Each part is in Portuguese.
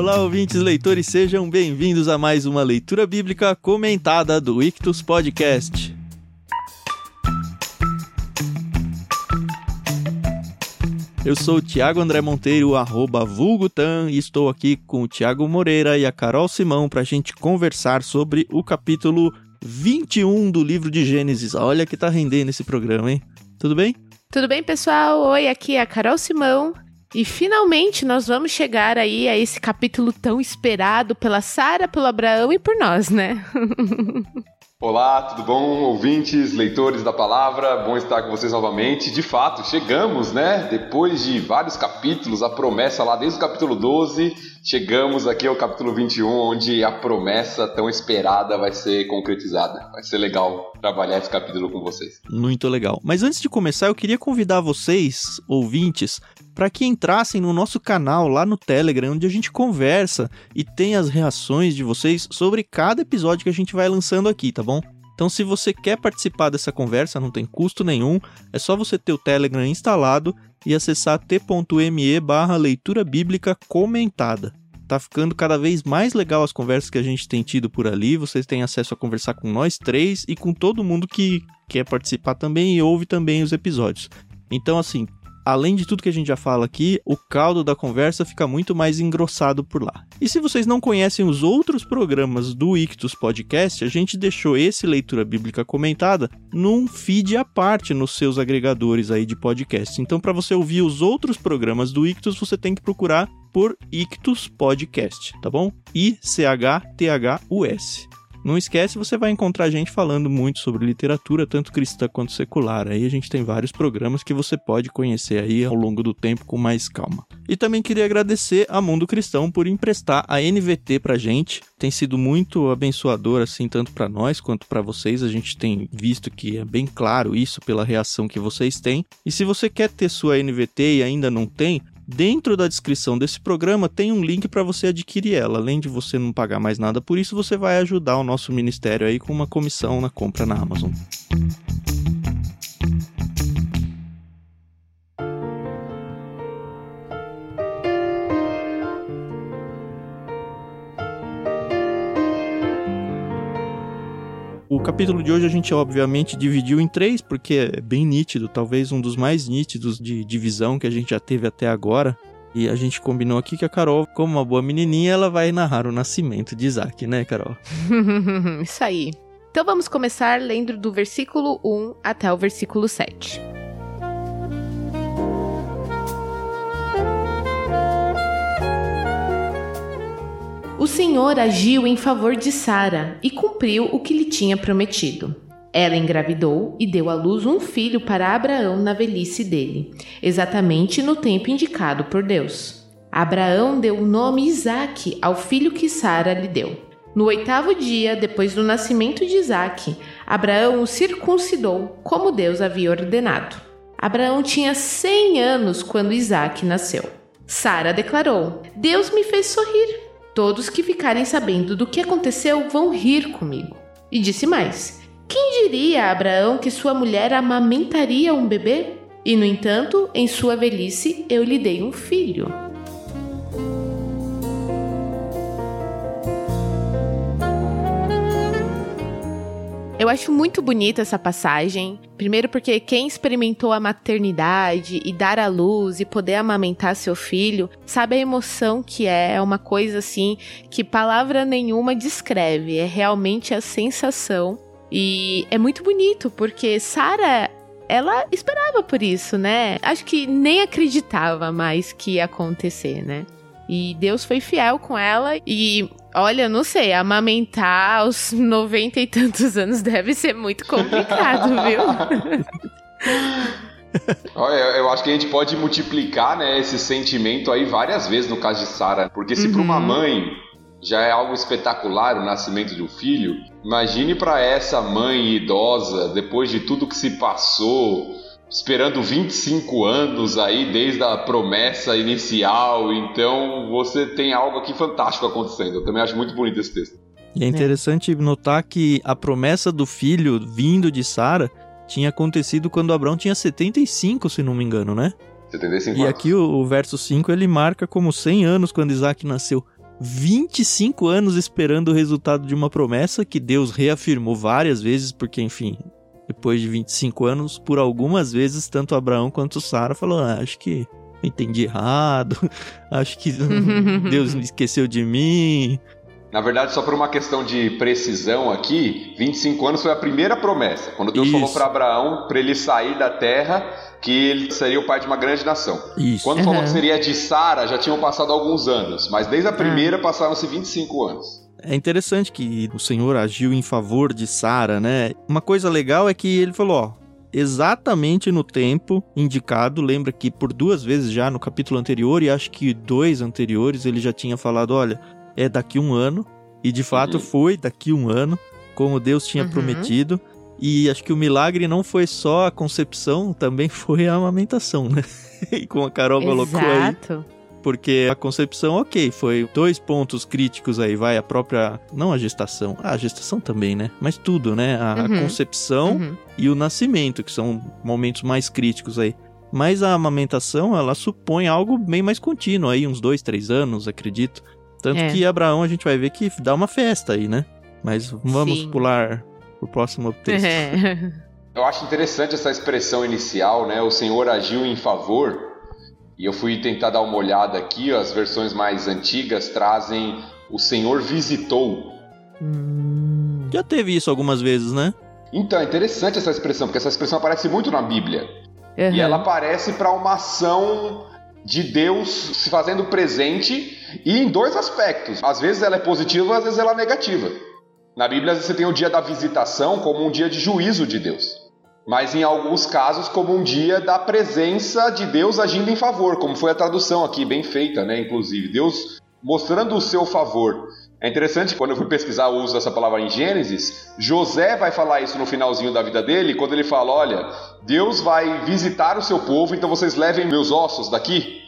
Olá, ouvintes leitores, sejam bem-vindos a mais uma leitura bíblica comentada do Ictus Podcast. Eu sou o Thiago André Monteiro, arroba Vulgutan, e estou aqui com o Thiago Moreira e a Carol Simão para a gente conversar sobre o capítulo 21 do livro de Gênesis. Olha que tá rendendo esse programa, hein? Tudo bem? Tudo bem, pessoal? Oi, aqui é a Carol Simão. E finalmente nós vamos chegar aí a esse capítulo tão esperado pela Sara, pelo Abraão e por nós, né? Olá, tudo bom, ouvintes, leitores da palavra? Bom estar com vocês novamente. De fato, chegamos, né? Depois de vários capítulos, a promessa lá desde o capítulo 12, chegamos aqui ao capítulo 21, onde a promessa tão esperada vai ser concretizada. Vai ser legal trabalhar esse capítulo com vocês. Muito legal. Mas antes de começar, eu queria convidar vocês, ouvintes, para que entrassem no nosso canal lá no Telegram, onde a gente conversa e tem as reações de vocês sobre cada episódio que a gente vai lançando aqui, tá bom? Então, se você quer participar dessa conversa, não tem custo nenhum, é só você ter o Telegram instalado e acessar t.me barra leitura bíblica comentada. Tá ficando cada vez mais legal as conversas que a gente tem tido por ali. Vocês têm acesso a conversar com nós três e com todo mundo que quer participar também e ouve também os episódios. Então, assim, além de tudo que a gente já fala aqui, o caldo da conversa fica muito mais engrossado por lá. E se vocês não conhecem os outros programas do Ictus Podcast, a gente deixou esse Leitura Bíblica Comentada num feed à parte nos seus agregadores aí de podcast. Então, para você ouvir os outros programas do Ictus, você tem que procurar por Ictus Podcast, tá bom? I-C-H-T-H-U-S. Não esquece, você vai encontrar gente falando muito sobre literatura, tanto cristã quanto secular. Aí a gente tem vários programas que você pode conhecer aí ao longo do tempo com mais calma. E também queria agradecer a Mundo Cristão por emprestar a NVT pra gente. Tem sido muito abençoador assim tanto para nós quanto para vocês. A gente tem visto que é bem claro isso pela reação que vocês têm. E se você quer ter sua NVT e ainda não tem, Dentro da descrição desse programa tem um link para você adquirir ela. Além de você não pagar mais nada por isso, você vai ajudar o nosso ministério aí com uma comissão na compra na Amazon. O capítulo de hoje a gente obviamente dividiu em três, porque é bem nítido, talvez um dos mais nítidos de divisão que a gente já teve até agora. E a gente combinou aqui que a Carol, como uma boa menininha, ela vai narrar o nascimento de Isaac, né, Carol? Isso aí. Então vamos começar lendo do versículo 1 até o versículo 7. O Senhor agiu em favor de Sara e cumpriu o que lhe tinha prometido. Ela engravidou e deu à luz um filho para Abraão na velhice dele, exatamente no tempo indicado por Deus. Abraão deu o nome Isaque ao filho que Sara lhe deu. No oitavo dia, depois do nascimento de Isaque, Abraão o circuncidou, como Deus havia ordenado. Abraão tinha cem anos quando Isaque nasceu. Sara declarou: Deus me fez sorrir. Todos que ficarem sabendo do que aconteceu vão rir comigo. E disse mais: Quem diria a Abraão que sua mulher amamentaria um bebê? E, no entanto, em sua velhice eu lhe dei um filho. Eu acho muito bonita essa passagem. Primeiro, porque quem experimentou a maternidade e dar à luz e poder amamentar seu filho sabe a emoção que é. É uma coisa assim que palavra nenhuma descreve. É realmente a sensação. E é muito bonito, porque Sara ela esperava por isso, né? Acho que nem acreditava mais que ia acontecer, né? E Deus foi fiel com ela e Olha, não sei, amamentar aos 90 e tantos anos deve ser muito complicado, viu? Olha, eu acho que a gente pode multiplicar né, esse sentimento aí várias vezes no caso de Sara. Porque se uhum. para uma mãe já é algo espetacular o nascimento de um filho, imagine para essa mãe idosa, depois de tudo que se passou, esperando 25 anos aí desde a promessa inicial, então você tem algo aqui fantástico acontecendo. Eu também acho muito bonito esse texto. E é interessante é. notar que a promessa do filho vindo de Sara tinha acontecido quando Abraão tinha 75, se não me engano, né? 75 E aqui o, o verso 5 ele marca como 100 anos quando Isaac nasceu. 25 anos esperando o resultado de uma promessa que Deus reafirmou várias vezes, porque, enfim, depois de 25 anos, por algumas vezes, tanto Abraão quanto Sara falaram: ah, acho que entendi errado, acho que Deus esqueceu de mim. Na verdade, só por uma questão de precisão aqui, 25 anos foi a primeira promessa. Quando Deus Isso. falou para Abraão para ele sair da terra, que ele seria o pai de uma grande nação. Isso. Quando uhum. falou que seria de Sara, já tinham passado alguns anos, mas desde a primeira uhum. passaram-se 25 anos. É interessante que o Senhor agiu em favor de Sara, né? Uma coisa legal é que ele falou, ó, exatamente no tempo indicado. Lembra que por duas vezes já no capítulo anterior e acho que dois anteriores ele já tinha falado: olha, é daqui um ano. E de fato uhum. foi daqui um ano, como Deus tinha uhum. prometido. E acho que o milagre não foi só a concepção, também foi a amamentação, né? e como a Carol Exato. colocou aí. Porque a concepção, ok, foi dois pontos críticos aí, vai a própria. Não a gestação, a gestação também, né? Mas tudo, né? A, uhum. a concepção uhum. e o nascimento, que são momentos mais críticos aí. Mas a amamentação, ela supõe algo bem mais contínuo aí, uns dois, três anos, acredito. Tanto é. que Abraão a gente vai ver que dá uma festa aí, né? Mas vamos Sim. pular pro próximo texto. É. Eu acho interessante essa expressão inicial, né? O Senhor agiu em favor. E eu fui tentar dar uma olhada aqui, as versões mais antigas trazem o Senhor visitou. Hum. Já teve isso algumas vezes, né? Então, é interessante essa expressão, porque essa expressão aparece muito na Bíblia. Uhum. E ela aparece para uma ação de Deus se fazendo presente e em dois aspectos. Às vezes ela é positiva, às vezes ela é negativa. Na Bíblia você tem o dia da visitação como um dia de juízo de Deus, mas em alguns casos como um dia da presença de Deus agindo em favor, como foi a tradução aqui bem feita, né? Inclusive Deus mostrando o seu favor. É interessante quando eu fui pesquisar o uso dessa palavra em Gênesis, José vai falar isso no finalzinho da vida dele, quando ele fala: Olha, Deus vai visitar o seu povo, então vocês levem meus ossos daqui.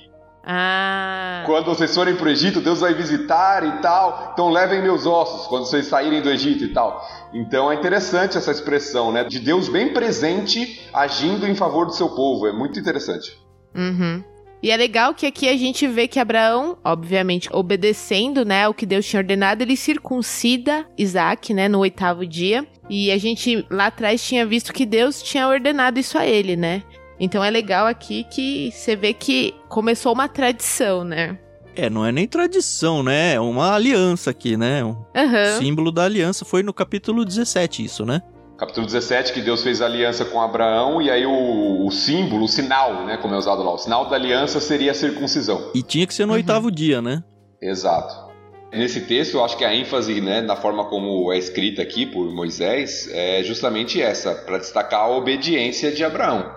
Ah. Quando vocês forem para o Egito, Deus vai visitar e tal. Então levem meus ossos quando vocês saírem do Egito e tal. Então é interessante essa expressão, né? De Deus bem presente agindo em favor do seu povo. É muito interessante. Uhum. E é legal que aqui a gente vê que Abraão, obviamente, obedecendo, né, o que Deus tinha ordenado, ele circuncida Isaac, né, no oitavo dia. E a gente lá atrás tinha visto que Deus tinha ordenado isso a ele, né? Então é legal aqui que você vê que começou uma tradição, né? É, não é nem tradição, né? É uma aliança aqui, né? Um uhum. símbolo da aliança. Foi no capítulo 17 isso, né? capítulo 17, que Deus fez aliança com Abraão, e aí o, o, símbolo, o sinal, né, como é usado lá, o sinal da aliança seria a circuncisão. E tinha que ser no uhum. oitavo dia, né? Exato. Nesse texto, eu acho que a ênfase, né, na forma como é escrita aqui por Moisés, é justamente essa, para destacar a obediência de Abraão.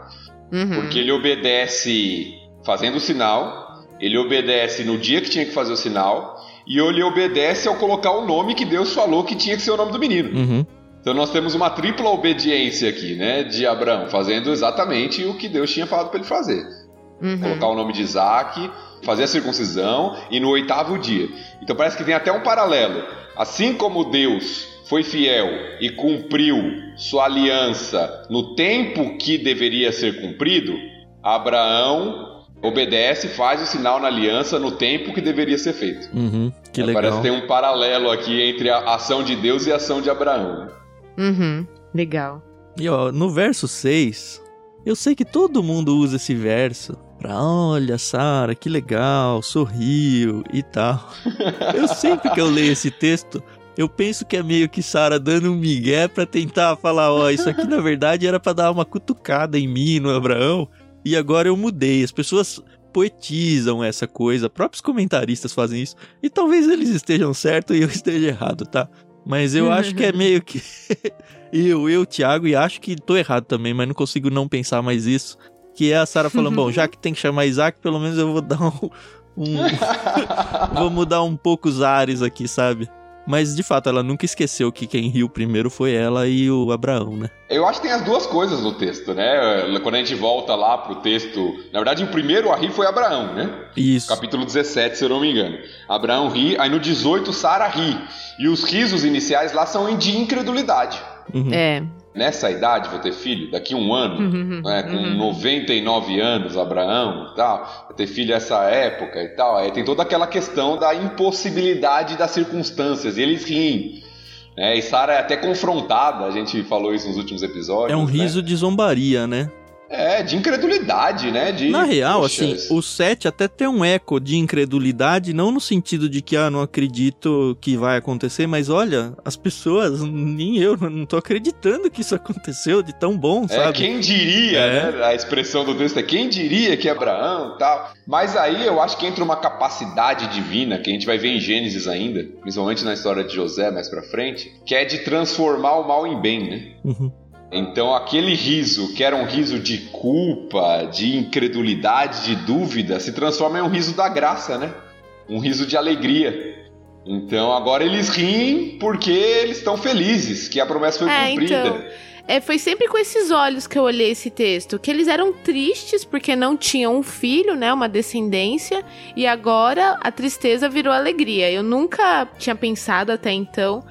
Uhum. Porque ele obedece fazendo o sinal, ele obedece no dia que tinha que fazer o sinal, e ele obedece ao colocar o nome que Deus falou que tinha que ser o nome do menino. Uhum. Então nós temos uma tripla obediência aqui, né, de Abraão, fazendo exatamente o que Deus tinha falado para ele fazer. Uhum. Colocar o nome de Isaac, fazer a circuncisão e no oitavo dia. Então parece que tem até um paralelo. Assim como Deus foi fiel e cumpriu sua aliança no tempo que deveria ser cumprido, Abraão obedece, faz o sinal na aliança no tempo que deveria ser feito. Uhum, que legal. Parece que tem um paralelo aqui entre a ação de Deus e a ação de Abraão. Né? Uhum, legal. E ó, no verso 6, eu sei que todo mundo usa esse verso pra olha, Sara, que legal, sorriu e tal. eu sempre que eu leio esse texto, eu penso que é meio que Sara dando um migué pra tentar falar, ó, isso aqui na verdade era para dar uma cutucada em mim, no Abraão, e agora eu mudei. As pessoas poetizam essa coisa, próprios comentaristas fazem isso, e talvez eles estejam certo e eu esteja errado, tá? Mas eu acho que é meio que. eu, eu, Thiago, e acho que tô errado também, mas não consigo não pensar mais isso. Que é a Sara falando: bom, já que tem que chamar Isaac, pelo menos eu vou dar um. um vou mudar um pouco os ares aqui, sabe? Mas de fato, ela nunca esqueceu que quem riu primeiro foi ela e o Abraão, né? Eu acho que tem as duas coisas no texto, né? Quando a gente volta lá pro texto. Na verdade, o primeiro a rir foi Abraão, né? Isso. Capítulo 17, se eu não me engano. Abraão ri, aí no 18, Sara ri. E os risos iniciais lá são de incredulidade. Uhum. É. nessa idade vou ter filho, daqui um ano, uhum, né, com uhum. 99 anos, Abraão e tal, vou ter filho essa época e tal. Aí tem toda aquela questão da impossibilidade das circunstâncias, e eles riem. Né, e Sara é até confrontada, a gente falou isso nos últimos episódios. É um né? riso de zombaria, né? É, de incredulidade, né? De, Na real, Poxa, assim, o 7 até tem um eco de incredulidade, não no sentido de que, ah, não acredito que vai acontecer, mas olha, as pessoas, nem eu, não tô acreditando que isso aconteceu de tão bom, é, sabe? É, quem diria, é. né? A expressão do texto é quem diria que é Abraão e tal. Mas aí eu acho que entra uma capacidade divina, que a gente vai ver em Gênesis ainda, principalmente na história de José mais pra frente, que é de transformar o mal em bem, né? Uhum. Então, aquele riso, que era um riso de culpa, de incredulidade, de dúvida, se transforma em um riso da graça, né? Um riso de alegria. Então, agora eles riem porque eles estão felizes, que a promessa foi é, cumprida. Então... É, foi sempre com esses olhos que eu olhei esse texto, que eles eram tristes porque não tinham um filho, né, uma descendência, e agora a tristeza virou alegria. Eu nunca tinha pensado até então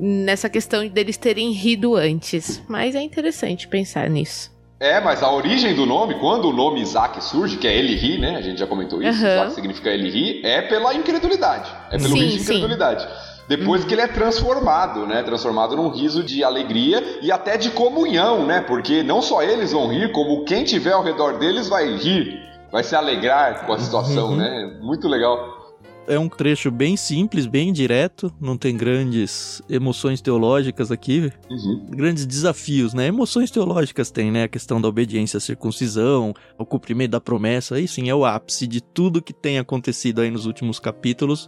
nessa questão deles terem rido antes. Mas é interessante pensar nisso. É, mas a origem do nome, quando o nome Isaac surge, que é ele ri, né? A gente já comentou isso, uhum. Isaac significa ele ri, é pela incredulidade. É pelo sim, riso de incredulidade. Sim. Depois uhum. que ele é transformado, né? Transformado num riso de alegria e até de comunhão, né? Porque não só eles vão rir, como quem tiver ao redor deles vai rir, vai se alegrar com a situação, uhum. né? Muito legal é um trecho bem simples, bem direto, não tem grandes emoções teológicas aqui, uhum. grandes desafios, né? Emoções teológicas tem, né? A questão da obediência à circuncisão, o cumprimento da promessa, aí sim é o ápice de tudo que tem acontecido aí nos últimos capítulos,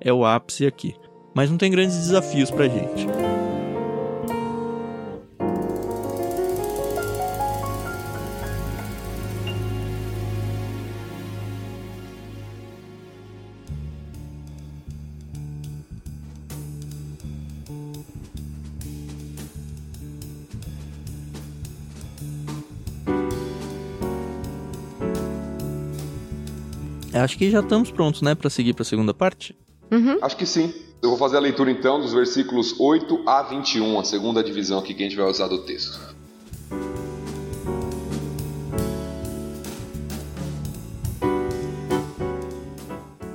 é o ápice aqui. Mas não tem grandes desafios pra gente. Acho que já estamos prontos, né, para seguir para a segunda parte? Uhum. Acho que sim. Eu vou fazer a leitura então dos versículos 8 a 21, a segunda divisão aqui que a gente vai usar do texto.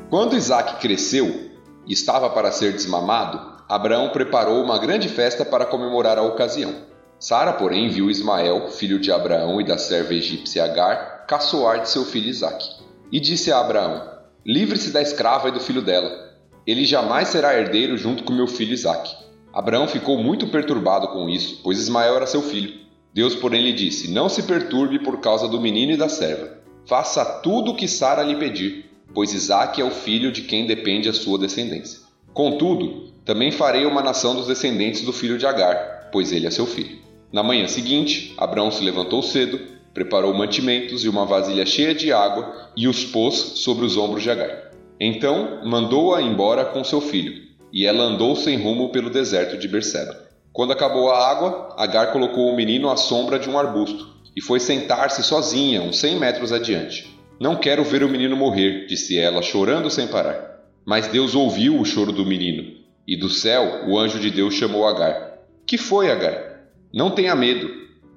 Quando Isaac cresceu e estava para ser desmamado, Abraão preparou uma grande festa para comemorar a ocasião. Sara, porém, viu Ismael, filho de Abraão e da serva egípcia Agar, caçoar de seu filho Isaque. E disse a Abraão: Livre-se da escrava e do filho dela. Ele jamais será herdeiro junto com meu filho Isaque. Abraão ficou muito perturbado com isso, pois Ismael era seu filho. Deus, porém, lhe disse: Não se perturbe por causa do menino e da serva. Faça tudo o que Sara lhe pedir, pois Isaque é o filho de quem depende a sua descendência. Contudo, também farei uma nação dos descendentes do filho de Agar, pois ele é seu filho. Na manhã seguinte, Abraão se levantou cedo, preparou mantimentos e uma vasilha cheia de água e os pôs sobre os ombros de Agar. Então mandou-a embora com seu filho, e ela andou sem rumo pelo deserto de Berseba. Quando acabou a água, Agar colocou o menino à sombra de um arbusto e foi sentar-se sozinha uns cem metros adiante. Não quero ver o menino morrer, disse ela, chorando sem parar. Mas Deus ouviu o choro do menino, e do céu o anjo de Deus chamou Agar. Que foi, Agar? Não tenha medo,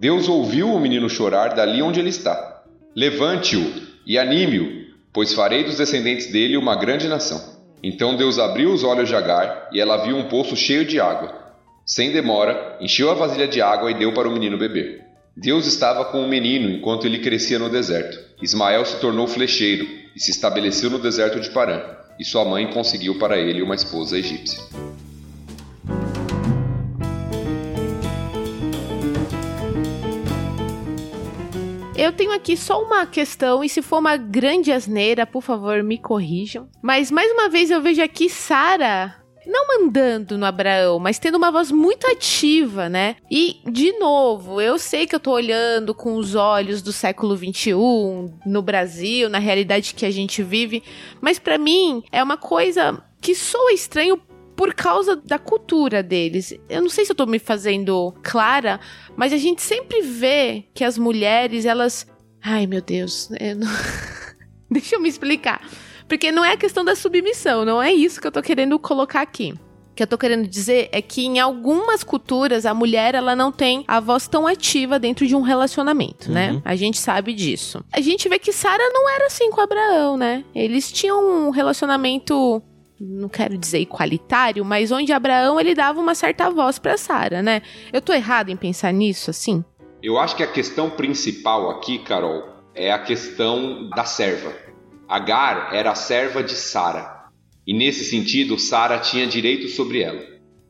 Deus ouviu o menino chorar dali onde ele está. Levante-o e anime-o, pois farei dos descendentes dele uma grande nação. Então Deus abriu os olhos de Agar e ela viu um poço cheio de água. Sem demora, encheu a vasilha de água e deu para o menino beber. Deus estava com o menino enquanto ele crescia no deserto. Ismael se tornou flecheiro e se estabeleceu no deserto de Parã, e sua mãe conseguiu para ele uma esposa egípcia. Eu tenho aqui só uma questão, e se for uma grande asneira, por favor, me corrijam. Mas mais uma vez eu vejo aqui Sara não mandando no Abraão, mas tendo uma voz muito ativa, né? E, de novo, eu sei que eu tô olhando com os olhos do século XXI, no Brasil, na realidade que a gente vive, mas para mim é uma coisa que soa estranho por causa da cultura deles. Eu não sei se eu tô me fazendo clara, mas a gente sempre vê que as mulheres, elas. Ai, meu Deus. Eu não... Deixa eu me explicar. Porque não é a questão da submissão, não é isso que eu tô querendo colocar aqui. que eu tô querendo dizer é que em algumas culturas a mulher ela não tem a voz tão ativa dentro de um relacionamento, né? uhum. né? A gente sabe disso. A gente vê que Sara não era assim com Abraão, né? Eles tinham um relacionamento não quero dizer igualitário, mas onde Abraão ele dava uma certa voz para Sara, né? Eu tô errado em pensar nisso assim? Eu acho que a questão principal aqui, Carol, é a questão da serva. Agar era a serva de Sara. E nesse sentido, Sara tinha direito sobre ela.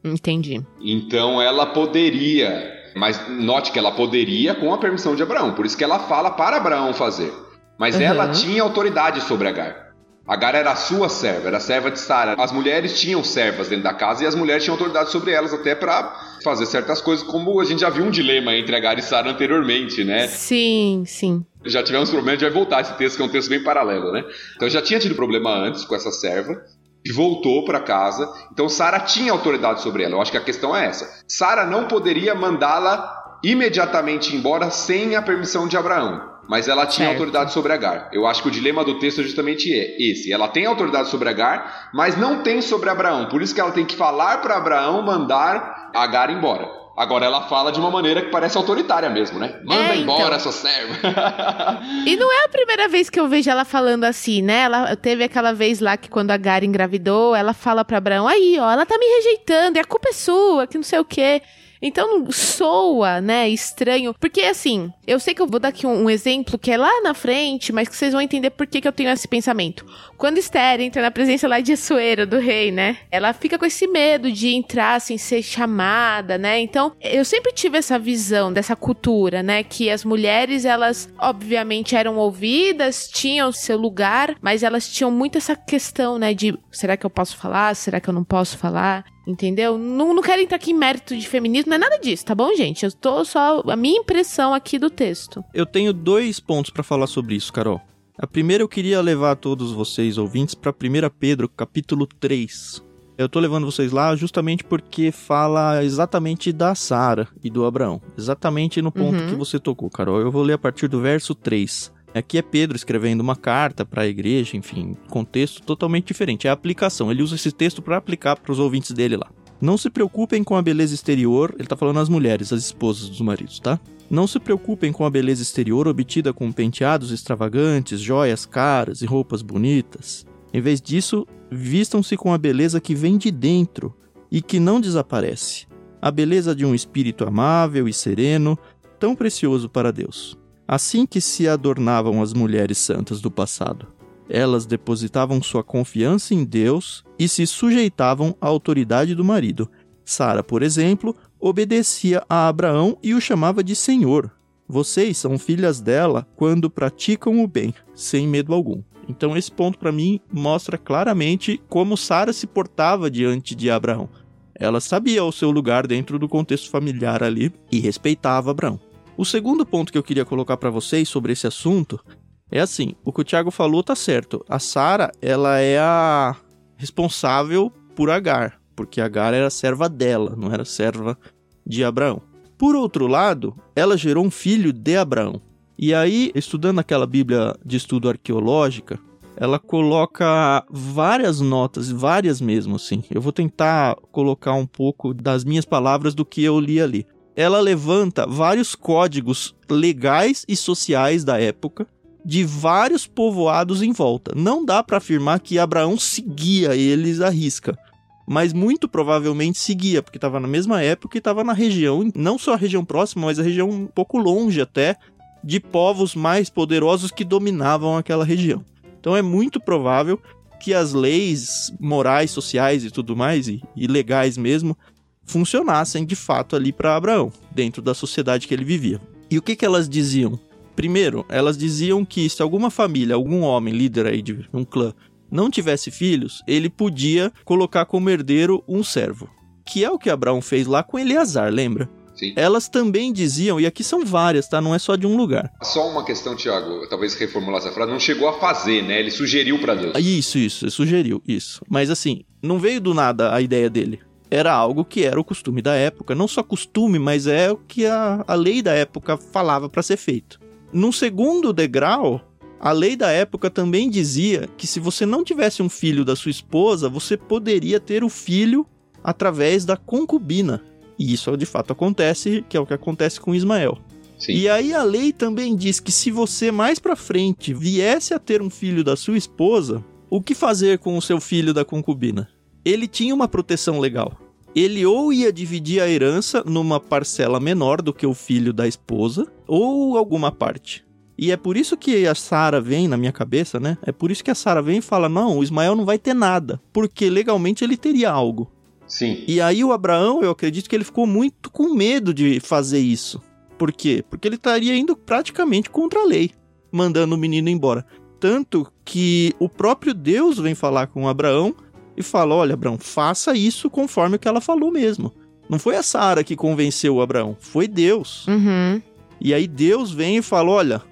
Entendi. Então ela poderia, mas note que ela poderia com a permissão de Abraão. Por isso que ela fala para Abraão fazer. Mas uhum. ela tinha autoridade sobre Agar. Agar era a sua serva, era a serva de Sara. As mulheres tinham servas dentro da casa e as mulheres tinham autoridade sobre elas até para fazer certas coisas, como a gente já viu um dilema entre Agar e Sara anteriormente, né? Sim, sim. Já tivemos problemas, gente vai voltar esse texto, que é um texto bem paralelo, né? Então já tinha tido problema antes com essa serva, e voltou para casa. Então Sara tinha autoridade sobre ela. Eu acho que a questão é essa. Sara não poderia mandá-la imediatamente embora sem a permissão de Abraão. Mas ela tinha certo. autoridade sobre Agar. Eu acho que o dilema do texto é justamente esse. Ela tem autoridade sobre Agar, mas não tem sobre Abraão. Por isso que ela tem que falar para Abraão mandar Agar embora. Agora ela fala de uma maneira que parece autoritária mesmo, né? Manda é, embora então. essa serva. e não é a primeira vez que eu vejo ela falando assim, né? Ela teve aquela vez lá que quando a Gara engravidou, ela fala para Abraão: "Aí, ó, ela tá me rejeitando, e a culpa é sua, que não sei o quê". Então soa, né, estranho. Porque assim, eu sei que eu vou dar aqui um, um, exemplo que é lá na frente, mas que vocês vão entender por que, que eu tenho esse pensamento. Quando Esther entra na presença lá de Assuero, do rei, né? Ela fica com esse medo de entrar sem ser chamada, né? Então, eu sempre tive essa visão dessa cultura, né? Que as mulheres, elas, obviamente, eram ouvidas, tinham seu lugar, mas elas tinham muito essa questão, né? De será que eu posso falar? Será que eu não posso falar? Entendeu? Não, não quero entrar aqui em mérito de feminismo, não é nada disso, tá bom, gente? Eu tô só. A minha impressão aqui do texto. Eu tenho dois pontos para falar sobre isso, Carol. A primeira eu queria levar todos vocês ouvintes para 1 Pedro, capítulo 3. Eu tô levando vocês lá justamente porque fala exatamente da Sara e do Abraão. Exatamente no ponto uhum. que você tocou, Carol. Eu vou ler a partir do verso 3. Aqui é Pedro escrevendo uma carta para a igreja, enfim, contexto totalmente diferente. É a aplicação. Ele usa esse texto para aplicar para os ouvintes dele lá. Não se preocupem com a beleza exterior, ele tá falando às mulheres, as esposas dos maridos, tá? Não se preocupem com a beleza exterior obtida com penteados extravagantes, joias caras e roupas bonitas. Em vez disso, vistam-se com a beleza que vem de dentro e que não desaparece. A beleza de um espírito amável e sereno, tão precioso para Deus assim que se adornavam as mulheres santas do passado. Elas depositavam sua confiança em Deus e se sujeitavam à autoridade do marido. Sara, por exemplo, obedecia a Abraão e o chamava de Senhor. Vocês são filhas dela quando praticam o bem, sem medo algum. Então, esse ponto para mim mostra claramente como Sara se portava diante de Abraão. Ela sabia o seu lugar dentro do contexto familiar ali e respeitava Abraão. O segundo ponto que eu queria colocar para vocês sobre esse assunto é assim, o que o Thiago falou tá certo. A Sara, ela é a responsável por Agar, porque Agar era serva dela, não era serva de Abraão. Por outro lado, ela gerou um filho de Abraão. E aí, estudando aquela Bíblia de estudo arqueológica, ela coloca várias notas, várias mesmo, assim. Eu vou tentar colocar um pouco das minhas palavras do que eu li ali ela levanta vários códigos legais e sociais da época de vários povoados em volta. Não dá para afirmar que Abraão seguia eles à risca, mas muito provavelmente seguia, porque estava na mesma época e estava na região, não só a região próxima, mas a região um pouco longe até, de povos mais poderosos que dominavam aquela região. Então é muito provável que as leis morais, sociais e tudo mais, e, e legais mesmo, funcionassem de fato ali para Abraão, dentro da sociedade que ele vivia. E o que, que elas diziam? Primeiro, elas diziam que se alguma família, algum homem, líder aí de um clã, não tivesse filhos, ele podia colocar como herdeiro um servo. Que é o que Abraão fez lá com Eleazar, lembra? Sim. Elas também diziam, e aqui são várias, tá? Não é só de um lugar. Só uma questão, Tiago, talvez reformular essa frase, não chegou a fazer, né? Ele sugeriu para Deus. Isso, isso, sugeriu, isso. Mas assim, não veio do nada a ideia dele era algo que era o costume da época. Não só costume, mas é o que a, a lei da época falava para ser feito. Num segundo degrau, a lei da época também dizia que se você não tivesse um filho da sua esposa, você poderia ter o filho através da concubina. E isso de fato acontece, que é o que acontece com Ismael. Sim. E aí a lei também diz que se você mais pra frente viesse a ter um filho da sua esposa, o que fazer com o seu filho da concubina? Ele tinha uma proteção legal. Ele ou ia dividir a herança numa parcela menor do que o filho da esposa, ou alguma parte. E é por isso que a Sara vem na minha cabeça, né? É por isso que a Sara vem e fala: "Não, o Ismael não vai ter nada, porque legalmente ele teria algo". Sim. E aí o Abraão, eu acredito que ele ficou muito com medo de fazer isso. Por quê? Porque ele estaria indo praticamente contra a lei, mandando o menino embora. Tanto que o próprio Deus vem falar com Abraão e fala: Olha, Abraão, faça isso conforme o que ela falou mesmo. Não foi a Sara que convenceu o Abraão, foi Deus. Uhum. E aí Deus vem e fala: Olha,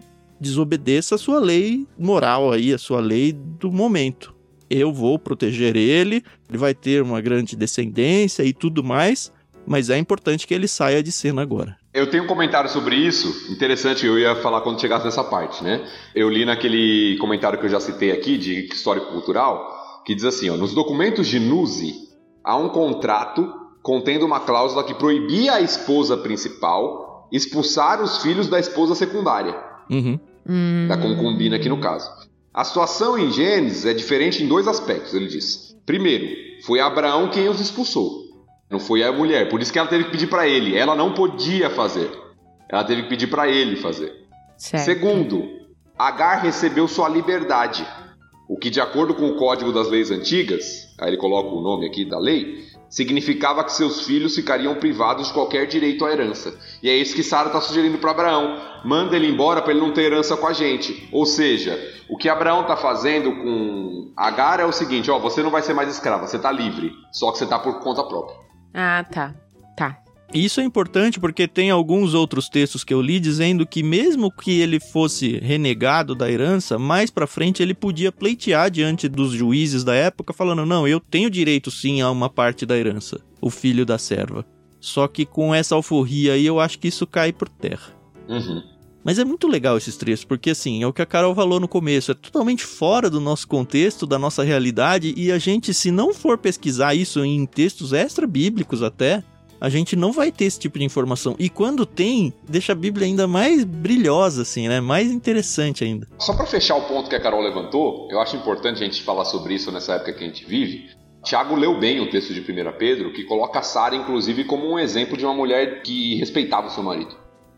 desobedeça a sua lei moral aí, a sua lei do momento. Eu vou proteger ele, ele vai ter uma grande descendência e tudo mais, mas é importante que ele saia de cena agora. Eu tenho um comentário sobre isso, interessante, eu ia falar quando chegasse nessa parte, né? Eu li naquele comentário que eu já citei aqui, de histórico cultural, que diz assim, ó, nos documentos de Nuzi, há um contrato contendo uma cláusula que proibia a esposa principal expulsar os filhos da esposa secundária, Uhum. Hum. da concubina aqui no caso. A situação em Gênesis é diferente em dois aspectos, ele diz. Primeiro, foi Abraão quem os expulsou, não foi a mulher, por isso que ela teve que pedir para ele, ela não podia fazer. Ela teve que pedir para ele fazer. Certo. Segundo, Agar recebeu sua liberdade, o que, de acordo com o código das leis antigas, aí ele coloca o nome aqui da lei, significava que seus filhos ficariam privados de qualquer direito à herança. E é isso que Sara está sugerindo para Abraão: manda ele embora para ele não ter herança com a gente. Ou seja, o que Abraão está fazendo com Agar é o seguinte: ó, você não vai ser mais escrava, você está livre, só que você está por conta própria. Ah, tá. Tá. Isso é importante porque tem alguns outros textos que eu li dizendo que mesmo que ele fosse renegado da herança, mais pra frente ele podia pleitear diante dos juízes da época falando: "Não, eu tenho direito sim a uma parte da herança, o filho da serva". Só que com essa alforria aí eu acho que isso cai por terra. Uhum. Mas é muito legal esses trechos, porque assim, é o que a Carol falou no começo, é totalmente fora do nosso contexto, da nossa realidade, e a gente, se não for pesquisar isso em textos extra-bíblicos até, a gente não vai ter esse tipo de informação. E quando tem, deixa a Bíblia ainda mais brilhosa, assim, né? Mais interessante ainda. Só para fechar o ponto que a Carol levantou, eu acho importante a gente falar sobre isso nessa época que a gente vive. Tiago leu bem o texto de 1 Pedro, que coloca Sara, inclusive, como um exemplo de uma mulher que respeitava o seu marido.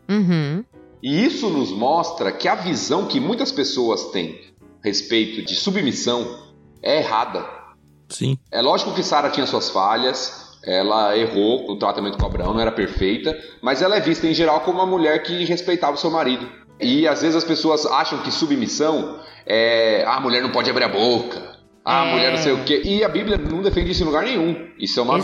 Uhum. E isso nos mostra que a visão que muitas pessoas têm a respeito de submissão é errada. Sim. É lógico que Sara tinha suas falhas, ela errou no tratamento com Abraão, não era perfeita, mas ela é vista em geral como uma mulher que respeitava o seu marido. E às vezes as pessoas acham que submissão é. Ah, a mulher não pode abrir a boca. Ah, a É. mulher não sei o quê. E a Bíblia não defende isso em lugar nenhum. Isso é uma Exato.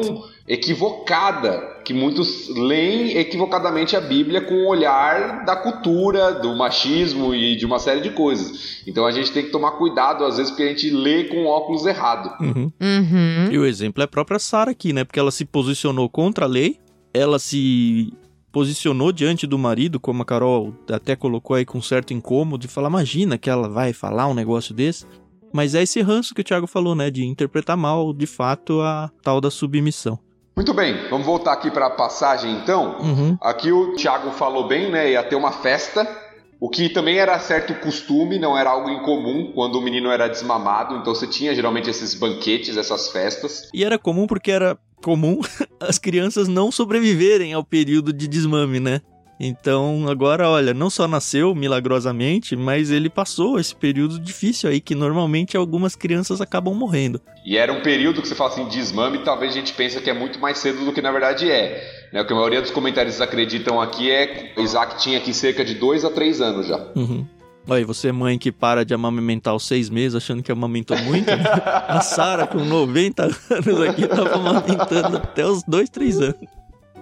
visão equivocada, que muitos leem equivocadamente a Bíblia com o olhar da cultura, do machismo e de uma série de coisas. Então a gente tem que tomar cuidado, às vezes, porque a gente lê com óculos errado. Uhum. Uhum. E o exemplo é a própria Sara aqui, né? Porque ela se posicionou contra a lei, ela se posicionou diante do marido, como a Carol até colocou aí com certo incômodo, de falar, imagina que ela vai falar um negócio desse. Mas é esse ranço que o Thiago falou, né? De interpretar mal, de fato, a tal da submissão. Muito bem, vamos voltar aqui para a passagem então. Uhum. Aqui o Thiago falou bem, né? Ia ter uma festa, o que também era certo costume, não era algo incomum quando o menino era desmamado. Então você tinha geralmente esses banquetes, essas festas. E era comum porque era comum as crianças não sobreviverem ao período de desmame, né? Então, agora, olha, não só nasceu milagrosamente, mas ele passou esse período difícil aí que normalmente algumas crianças acabam morrendo. E era um período que você fala assim, desmame, talvez a gente pense que é muito mais cedo do que na verdade é. Né? O que a maioria dos comentaristas acreditam aqui é que Isaac tinha aqui cerca de 2 a 3 anos já. Uhum. Olha, você mãe que para de amamentar aos seis meses achando que amamentou muito, né? A Sara com 90 anos aqui tava amamentando até os dois, três anos.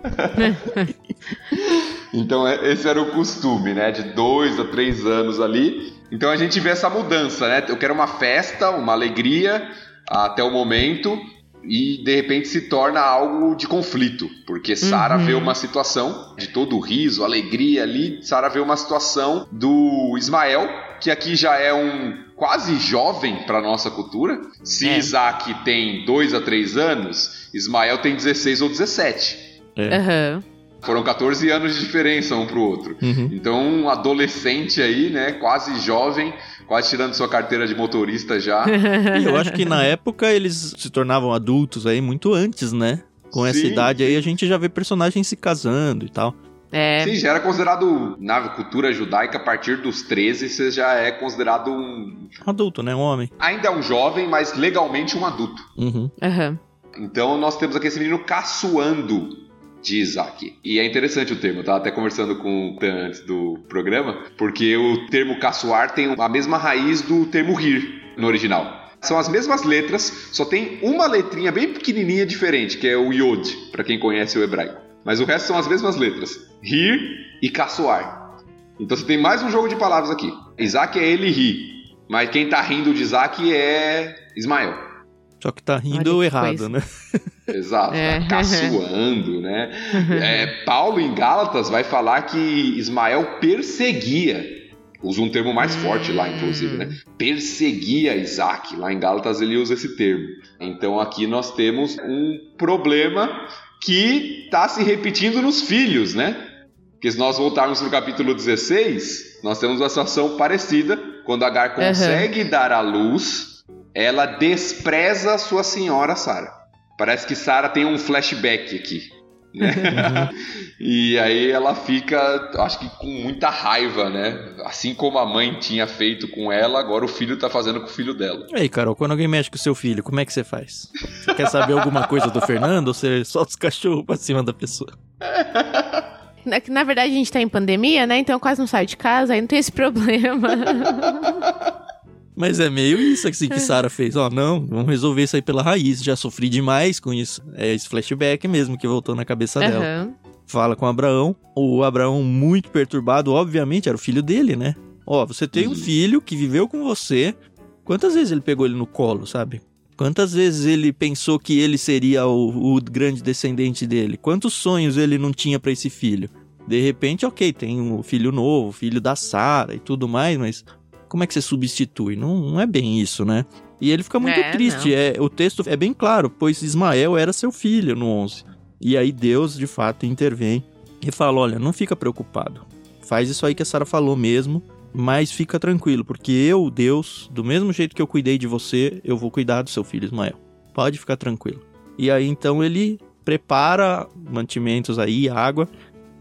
Então é- esse era o costume, né? De dois a três anos ali. Então a gente vê essa mudança, né? Eu quero uma festa, uma alegria até o momento. e de repente se torna algo de conflito, porque Sara Uhum. vê uma situação de todo o riso, alegria ali, Sara vê uma situação do Ismael, que aqui já é um quase jovem para nossa cultura. Se É. Isaac tem 2 a 3 anos, Ismael tem 16 ou 17. É. Aham. Foram 14 anos de diferença um pro outro. Uhum. Então, um adolescente aí, né, quase jovem, quase tirando sua carteira de motorista já. E eu acho que na época eles se tornavam adultos aí muito antes, né? Com essa Sim, idade aí a gente já vê personagens se casando e tal. É. Sim, já era considerado, na cultura judaica, a partir dos 13, você já é considerado um. Adulto, né? Um homem. Ainda é um jovem, mas legalmente um adulto. Uhum. Aham. Então nós temos aqui esse menino caçoando de Isaac. E é interessante o termo, tava até conversando com o Tan antes do programa, porque o termo caçoar tem a mesma raiz do termo rir no original. São as mesmas letras, só tem uma letrinha bem pequenininha diferente, que é o Yod, para quem conhece o hebraico. Mas o resto são as mesmas letras: rir e caçoar. Então você tem mais um jogo de palavras aqui. Isaac é ele ri, mas quem tá rindo de Isaac é Ismael. Só que tá rindo Olha que errado, né? Exato, É. tá caçoando, né? É, Paulo em Gálatas vai falar que Ismael perseguia, usa um termo mais forte lá, inclusive, né? Perseguia Isaac, lá em Gálatas ele usa esse termo. Então aqui nós temos um problema que está se repetindo nos filhos, né? Porque se nós voltarmos no capítulo 16, nós temos uma situação parecida, quando Agar consegue dar à luz, ela despreza sua senhora Sara. Parece que Sara tem um flashback aqui. Né? e aí ela fica, acho que com muita raiva, né? Assim como a mãe tinha feito com ela, agora o filho tá fazendo com o filho dela. E aí, Carol, quando alguém mexe com o seu filho, como é que você faz? Você quer saber alguma coisa do Fernando ou você solta os cachorros pra cima da pessoa? Na, na verdade, a gente tá em pandemia, né? Então eu quase não saio de casa, aí não tem esse problema. Mas é meio isso assim que Sara fez. Ó, não, vamos resolver isso aí pela raiz. Já sofri demais com isso. É esse flashback mesmo que voltou na cabeça dela. Aham. Fala com Abraão. O Abraão, muito perturbado, obviamente, era o filho dele, né? Ó, você tem um Uhum. filho que viveu com você. Quantas vezes ele pegou ele no colo, sabe? Quantas vezes ele pensou que ele seria o, o grande descendente dele? Quantos sonhos ele não tinha pra esse filho? De repente, ok, tem um filho novo, filho da Sara e tudo mais, mas como é que você substitui? Não, não é bem isso, né? E ele fica muito É, triste. É, o texto é bem claro, pois Ismael era seu filho no 11. E aí Deus, de fato, intervém e fala: olha, não fica preocupado. Faz isso aí que a Sara falou mesmo, mas fica tranquilo, porque eu, Deus, do mesmo jeito que eu cuidei de você, eu vou cuidar do seu filho Ismael. Pode ficar tranquilo. E aí então ele prepara mantimentos aí, água,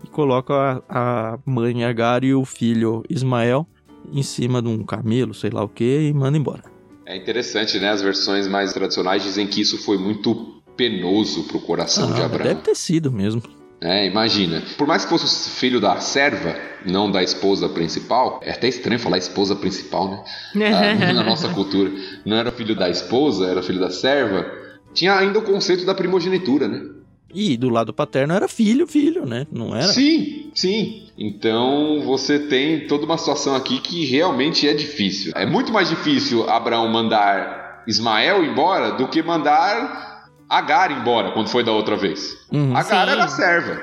e coloca a, a mãe Agar e o filho Ismael em cima de um camelo, sei lá o que, e manda embora. É interessante, né? As versões mais tradicionais dizem que isso foi muito penoso pro coração de Ah, Abraão. deve ter sido mesmo. É, imagina. Por mais que fosse filho da serva, não da esposa principal, é até estranho falar esposa principal, né? Ah, na nossa cultura. Não era filho da esposa, era filho da serva. Tinha ainda o conceito da primogenitura, né? E do lado paterno era filho, filho, né? Não era? Sim, sim. Então você tem toda uma situação aqui que realmente é difícil. É muito mais difícil Abraão mandar Ismael embora do que mandar Agar embora quando foi da outra vez. Uhum. Agar Sim. era a serva.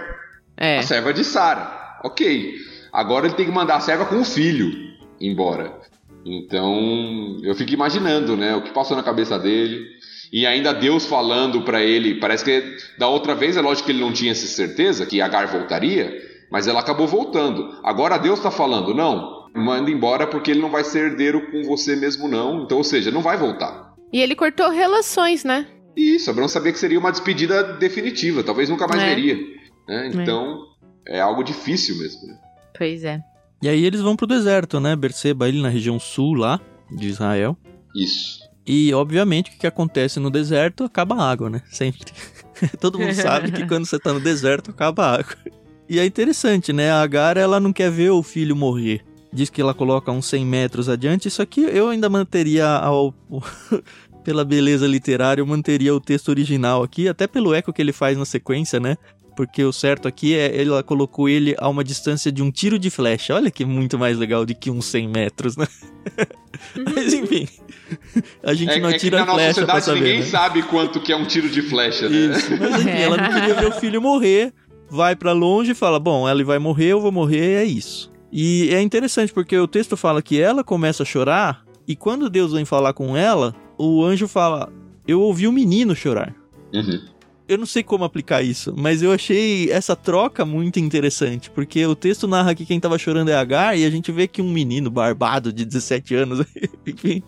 É. A serva de Sara. Ok. Agora ele tem que mandar a serva com o filho embora. Então eu fico imaginando, né, o que passou na cabeça dele. E ainda Deus falando pra ele, parece que da outra vez é lógico que ele não tinha essa certeza que Agar voltaria, mas ela acabou voltando. Agora Deus tá falando, não, manda embora porque ele não vai ser herdeiro com você mesmo não. Então, ou seja, não vai voltar. E ele cortou relações, né? Isso, Abraão sabia que seria uma despedida definitiva, talvez nunca mais É. veria. né? Então, é algo difícil mesmo. né? Pois é. E aí eles vão pro deserto, né? Berseba, ele na região sul lá de Israel. Isso. E, obviamente, o que, acontece no deserto? Acaba a água, né? Sempre. Todo mundo sabe que quando você tá no deserto, acaba a água. E é interessante, né? A Agar, ela não quer ver o filho morrer. Diz que ela coloca uns 100 metros adiante. Isso aqui eu ainda manteria ao... pela beleza literária, eu manteria o texto original aqui, até pelo eco que ele faz na sequência, né? Porque o certo aqui é ela colocou ele a uma distância de um tiro de flecha. Olha que muito mais legal do que uns 100 metros, né? Mas enfim, a gente É, não é que atira na nossa flecha pra sociedade saber. ninguém né? sabe quanto que é um tiro de flecha, né? Isso, mas enfim, ela não queria ver o filho morrer, vai pra longe e fala: Bom, ela vai morrer, eu vou morrer, é isso. E é interessante porque o texto fala que ela começa a chorar, e quando Deus vem falar com ela, o anjo fala: Eu ouvi o menino chorar. Uhum. Eu não sei como aplicar isso, mas eu achei essa troca muito interessante, porque o texto narra que quem tava chorando é Agar, e a gente vê que um menino barbado de 17 anos, enfim,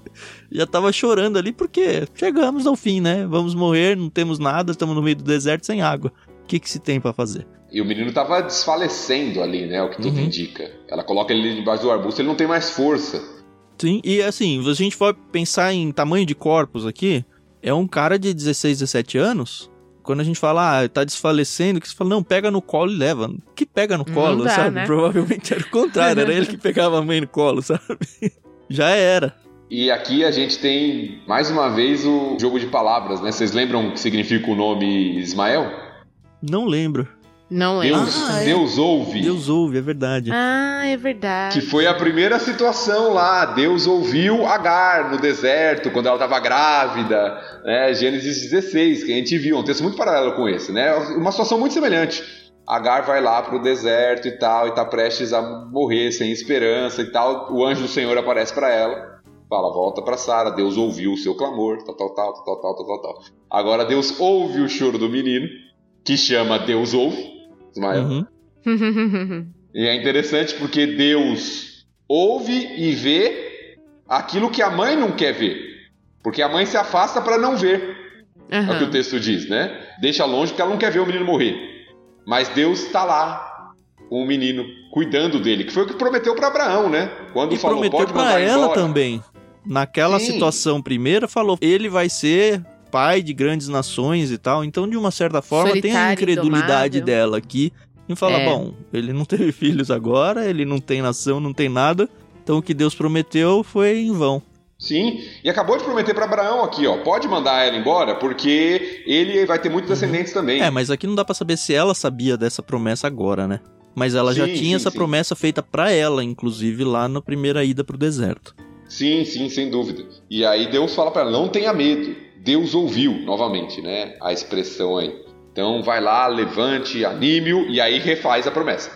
já tava chorando ali porque chegamos ao fim, né? Vamos morrer, não temos nada, estamos no meio do deserto sem água. O que, que se tem pra fazer? E o menino tava desfalecendo ali, né? O que tudo Uhum. indica. Ela coloca ele debaixo do arbusto, ele não tem mais força. Sim, e assim, se a gente for pensar em tamanho de corpos aqui, é um cara de 16, 17 anos. Quando a gente fala, ah, tá desfalecendo, que você fala, não, pega no colo e leva. Que pega no colo, dá, sabe? né? Provavelmente era o contrário, era ele que pegava a mãe no colo, sabe? Já era. E aqui a gente tem, mais uma vez, o jogo de palavras, né? Vocês lembram o que significa o nome Ismael? Não lembro. Não lembro. Deus, Ah, é. Deus ouve. Deus ouve, é verdade. Ah, é verdade. Que foi a primeira situação lá. Deus ouviu Agar no deserto, quando ela estava grávida. Né? Gênesis 16, que a gente viu. Um texto muito paralelo com esse, né? Uma situação muito semelhante. Agar vai lá pro deserto e tal, e tá prestes a morrer, sem esperança e tal. O anjo do Senhor aparece para ela. Fala, volta para Sara. Deus ouviu o seu clamor, tal, tal, tal, tal, tal, tal, tal, tal. Agora Deus ouve o choro do menino, que chama Deus ouve. Ismael. Uhum. E é interessante porque Deus ouve e vê aquilo que a mãe não quer ver. Porque a mãe se afasta para não ver. É o que o texto diz, né? Deixa longe porque ela não quer ver o menino morrer. Mas Deus está lá com o menino, cuidando dele, que foi o que prometeu para Abraão, né? Quando E falou, prometeu pode mandar ela embora. também. Naquela Sim. situação primeira, falou, ele vai ser pai de grandes nações e tal. Então, de uma certa forma, tem a Solitário, incredulidade dela aqui. E fala, É. bom, ele não teve filhos agora, ele não tem nação, não tem nada. Então, o que Deus prometeu foi em vão. Sim, e acabou de prometer para Abraão aqui, ó, pode mandar ela embora, porque ele vai ter muitos descendentes também. É, mas aqui não dá pra saber se ela sabia dessa promessa agora, né? Mas ela já Sim, tinha sim, essa sim. promessa feita pra ela, inclusive lá na primeira ida pro deserto. Sim, sim, sem dúvida. E aí Deus fala para ela, não tenha medo. Deus ouviu, novamente, né? A expressão aí. Então vai lá, levante, anime-o e aí refaz a promessa.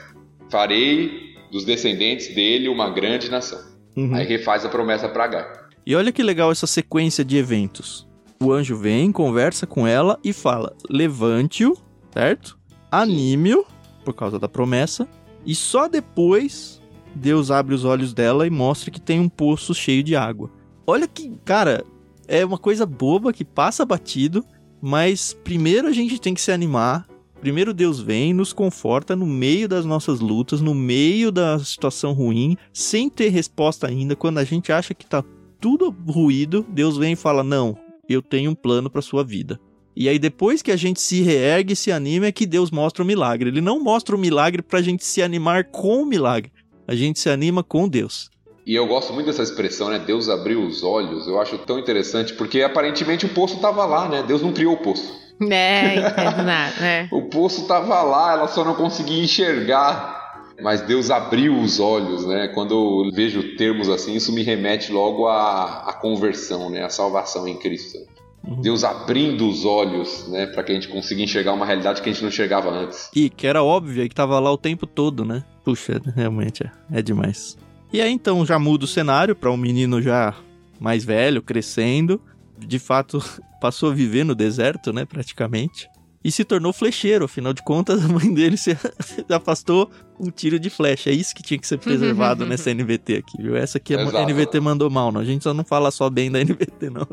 Farei dos descendentes dele uma grande nação. Uhum. Aí refaz a promessa para Agar. E olha que legal essa sequência de eventos. O anjo vem, conversa com ela e fala: levante-o, certo? Anime-o, por causa da promessa. E só depois Deus abre os olhos dela e mostra que tem um poço cheio de água. Olha que, cara, é uma coisa boba que passa batido, mas primeiro a gente tem que se animar. Primeiro Deus vem, nos conforta no meio das nossas lutas, no meio da situação ruim, sem ter resposta ainda, quando a gente acha que tá tudo ruído, Deus vem e fala: Não, eu tenho um plano para sua vida. E aí, depois que a gente se reergue e se anima, é que Deus mostra o milagre. Ele não mostra o milagre pra gente se animar com o milagre. A gente se anima com Deus. E eu gosto muito dessa expressão, né? Deus abriu os olhos. Eu acho tão interessante porque aparentemente o poço estava lá, né? Deus não criou o poço. É, entendo nada, né? O poço estava lá, ela só não conseguia enxergar. Mas Deus abriu os olhos, né? Quando eu vejo termos assim, isso me remete logo à, à conversão, né? À salvação em Cristo. Uhum. Deus abrindo os olhos, né? Para que a gente consiga enxergar uma realidade que a gente não enxergava antes. E que era óbvia e que tava lá o tempo todo, né? Puxa, realmente é, é demais. E aí então já muda o cenário para um menino já mais velho, crescendo. De fato, passou a viver no deserto, né? Praticamente. E se tornou flecheiro, afinal de contas, a mãe dele se afastou um tiro de flecha. É isso que tinha que ser preservado nessa NVT aqui, viu? Essa aqui a Exato. NVT mandou mal, não. A gente só não fala só bem da NVT, não.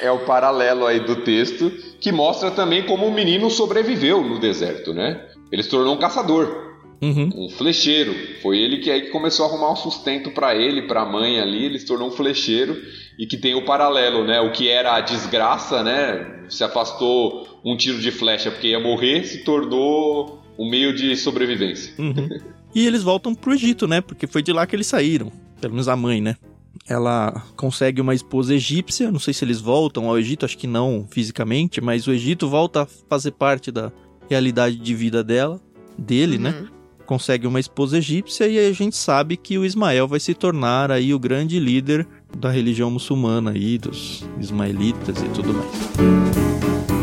É o paralelo aí do texto que mostra também como o menino sobreviveu no deserto, né? Ele se tornou um caçador. Uhum. um flecheiro. Foi ele que aí que começou a arrumar um sustento para ele, para a mãe ali, ele se tornou um flecheiro e que tem o paralelo, né? O que era a desgraça, né? Se afastou um tiro de flecha porque ia morrer, se tornou um meio de sobrevivência. Uhum. E eles voltam pro Egito, né? Porque foi de lá que eles saíram. Pelo menos a mãe, né? Ela consegue uma esposa egípcia. Não sei se eles voltam ao Egito, acho que não fisicamente, mas o Egito volta a fazer parte da, realidade de vida dela, dele, né? Consegue uma esposa egípcia e a gente sabe que o Ismael vai se tornar aí o grande líder da religião muçulmana aí, dos ismaelitas e tudo mais.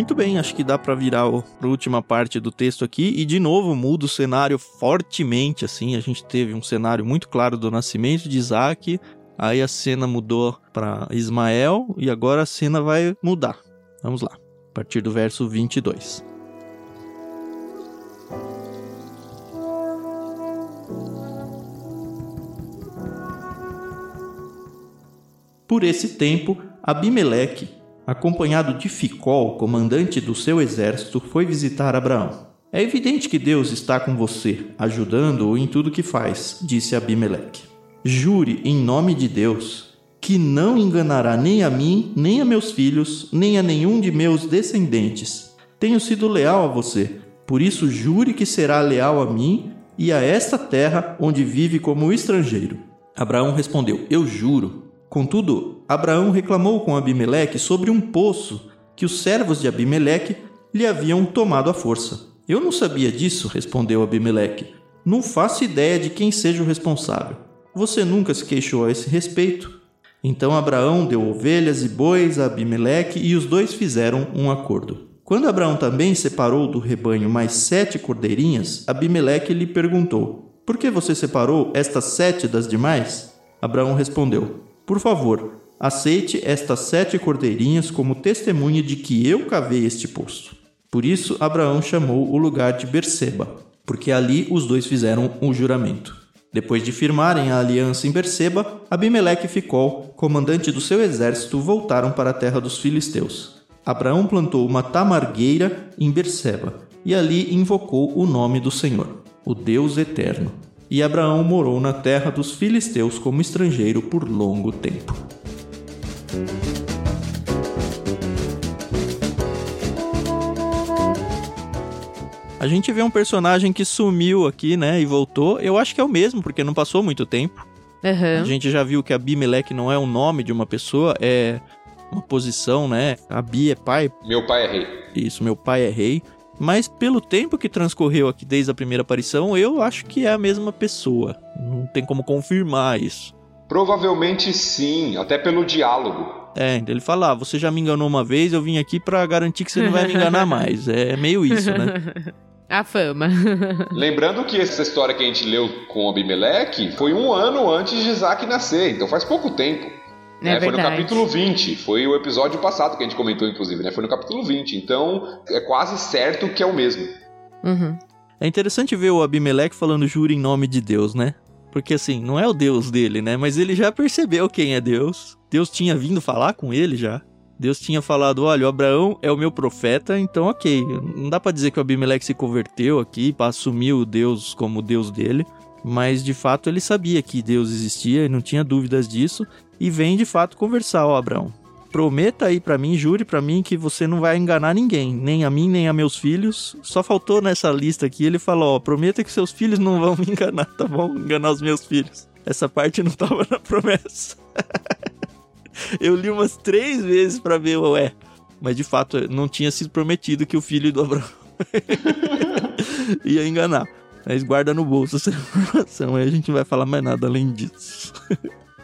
Muito bem, acho que dá para virar a última parte do texto aqui e de novo muda o cenário fortemente assim. A gente teve um cenário muito claro do nascimento de Isaac, aí a cena mudou para Ismael e agora a cena vai mudar. Vamos lá, a partir do verso 22. Por esse tempo, Abimeleque, acompanhado de Ficol, comandante do seu exército, foi visitar Abraão. É evidente que Deus está com você, ajudando-o em tudo que faz, disse Abimeleque. Jure em nome de Deus que não enganará nem a mim, nem a meus filhos, nem a nenhum de meus descendentes. Tenho sido leal a você, por isso jure que será leal a mim e a esta terra onde vive como estrangeiro. Abraão respondeu: Eu juro. Contudo, Abraão reclamou com Abimeleque sobre um poço que os servos de Abimeleque lhe haviam tomado à força. Eu não sabia disso, respondeu Abimeleque. Não faço ideia de quem seja o responsável. Você nunca se queixou a esse respeito? Então Abraão deu ovelhas e bois a Abimeleque e os dois fizeram um acordo. Quando Abraão também separou do rebanho mais sete cordeirinhas, Abimeleque lhe perguntou: Por que você separou estas sete das demais? Abraão respondeu: Por favor, aceite estas sete cordeirinhas como testemunha de que eu cavei este poço. Por isso Abraão chamou o lugar de Berseba, porque ali os dois fizeram o juramento. Depois de firmarem a aliança em Berseba, Abimeleque e Ficol, comandante do seu exército, voltaram para a terra dos filisteus. Abraão plantou uma tamargueira em Berseba e ali invocou o nome do Senhor, o Deus eterno. E Abraão morou na terra dos filisteus como estrangeiro por longo tempo. A gente vê um personagem que sumiu aqui, né, e voltou. Eu acho que é o mesmo, porque não passou muito tempo. Aham. A gente já viu que Abimeleque não é o nome de uma pessoa, é uma posição, né? Abi é pai, Meu pai é rei. isso, meu pai é rei. Mas pelo tempo que transcorreu aqui desde a primeira aparição, eu acho que é a mesma pessoa. Não tem como confirmar isso. Provavelmente sim, até pelo diálogo. É, ele fala, ah, você já me enganou uma vez, eu vim aqui pra garantir que você não vai me enganar mais. É meio isso, né? A fama. Lembrando que essa história que a gente leu com Abimeleque foi um ano antes de Isaac nascer, então faz pouco tempo. É né? Foi no capítulo 20, foi o episódio passado que a gente comentou, inclusive, né? Foi no capítulo 20, então é quase certo que é o mesmo. Uhum. É interessante ver o Abimeleque falando juro em nome de Deus, né? Porque assim, não é o Deus dele, né? Mas ele já percebeu quem é Deus. Deus tinha vindo falar com ele já. Deus tinha falado: olha, o Abraão é o meu profeta, então ok. Não dá pra dizer que o Abimeleque se converteu aqui pra assumir o Deus como Deus dele. Mas de fato ele sabia que Deus existia e não tinha dúvidas disso. E vem de fato conversar: ó, Abraão, prometa aí pra mim, jure pra mim que você não vai enganar ninguém, nem a mim, nem a meus filhos. Só faltou nessa lista aqui ele falou: ó, prometa que seus filhos não vão me enganar, tá bom? Enganar os meus filhos. Essa parte não tava na promessa. Eu li umas três vezes pra ver, ué. Mas de fato não tinha sido prometido que o filho do Abraão ia enganar. Mas guarda no bolso essa informação, aí a gente não vai falar mais nada além disso.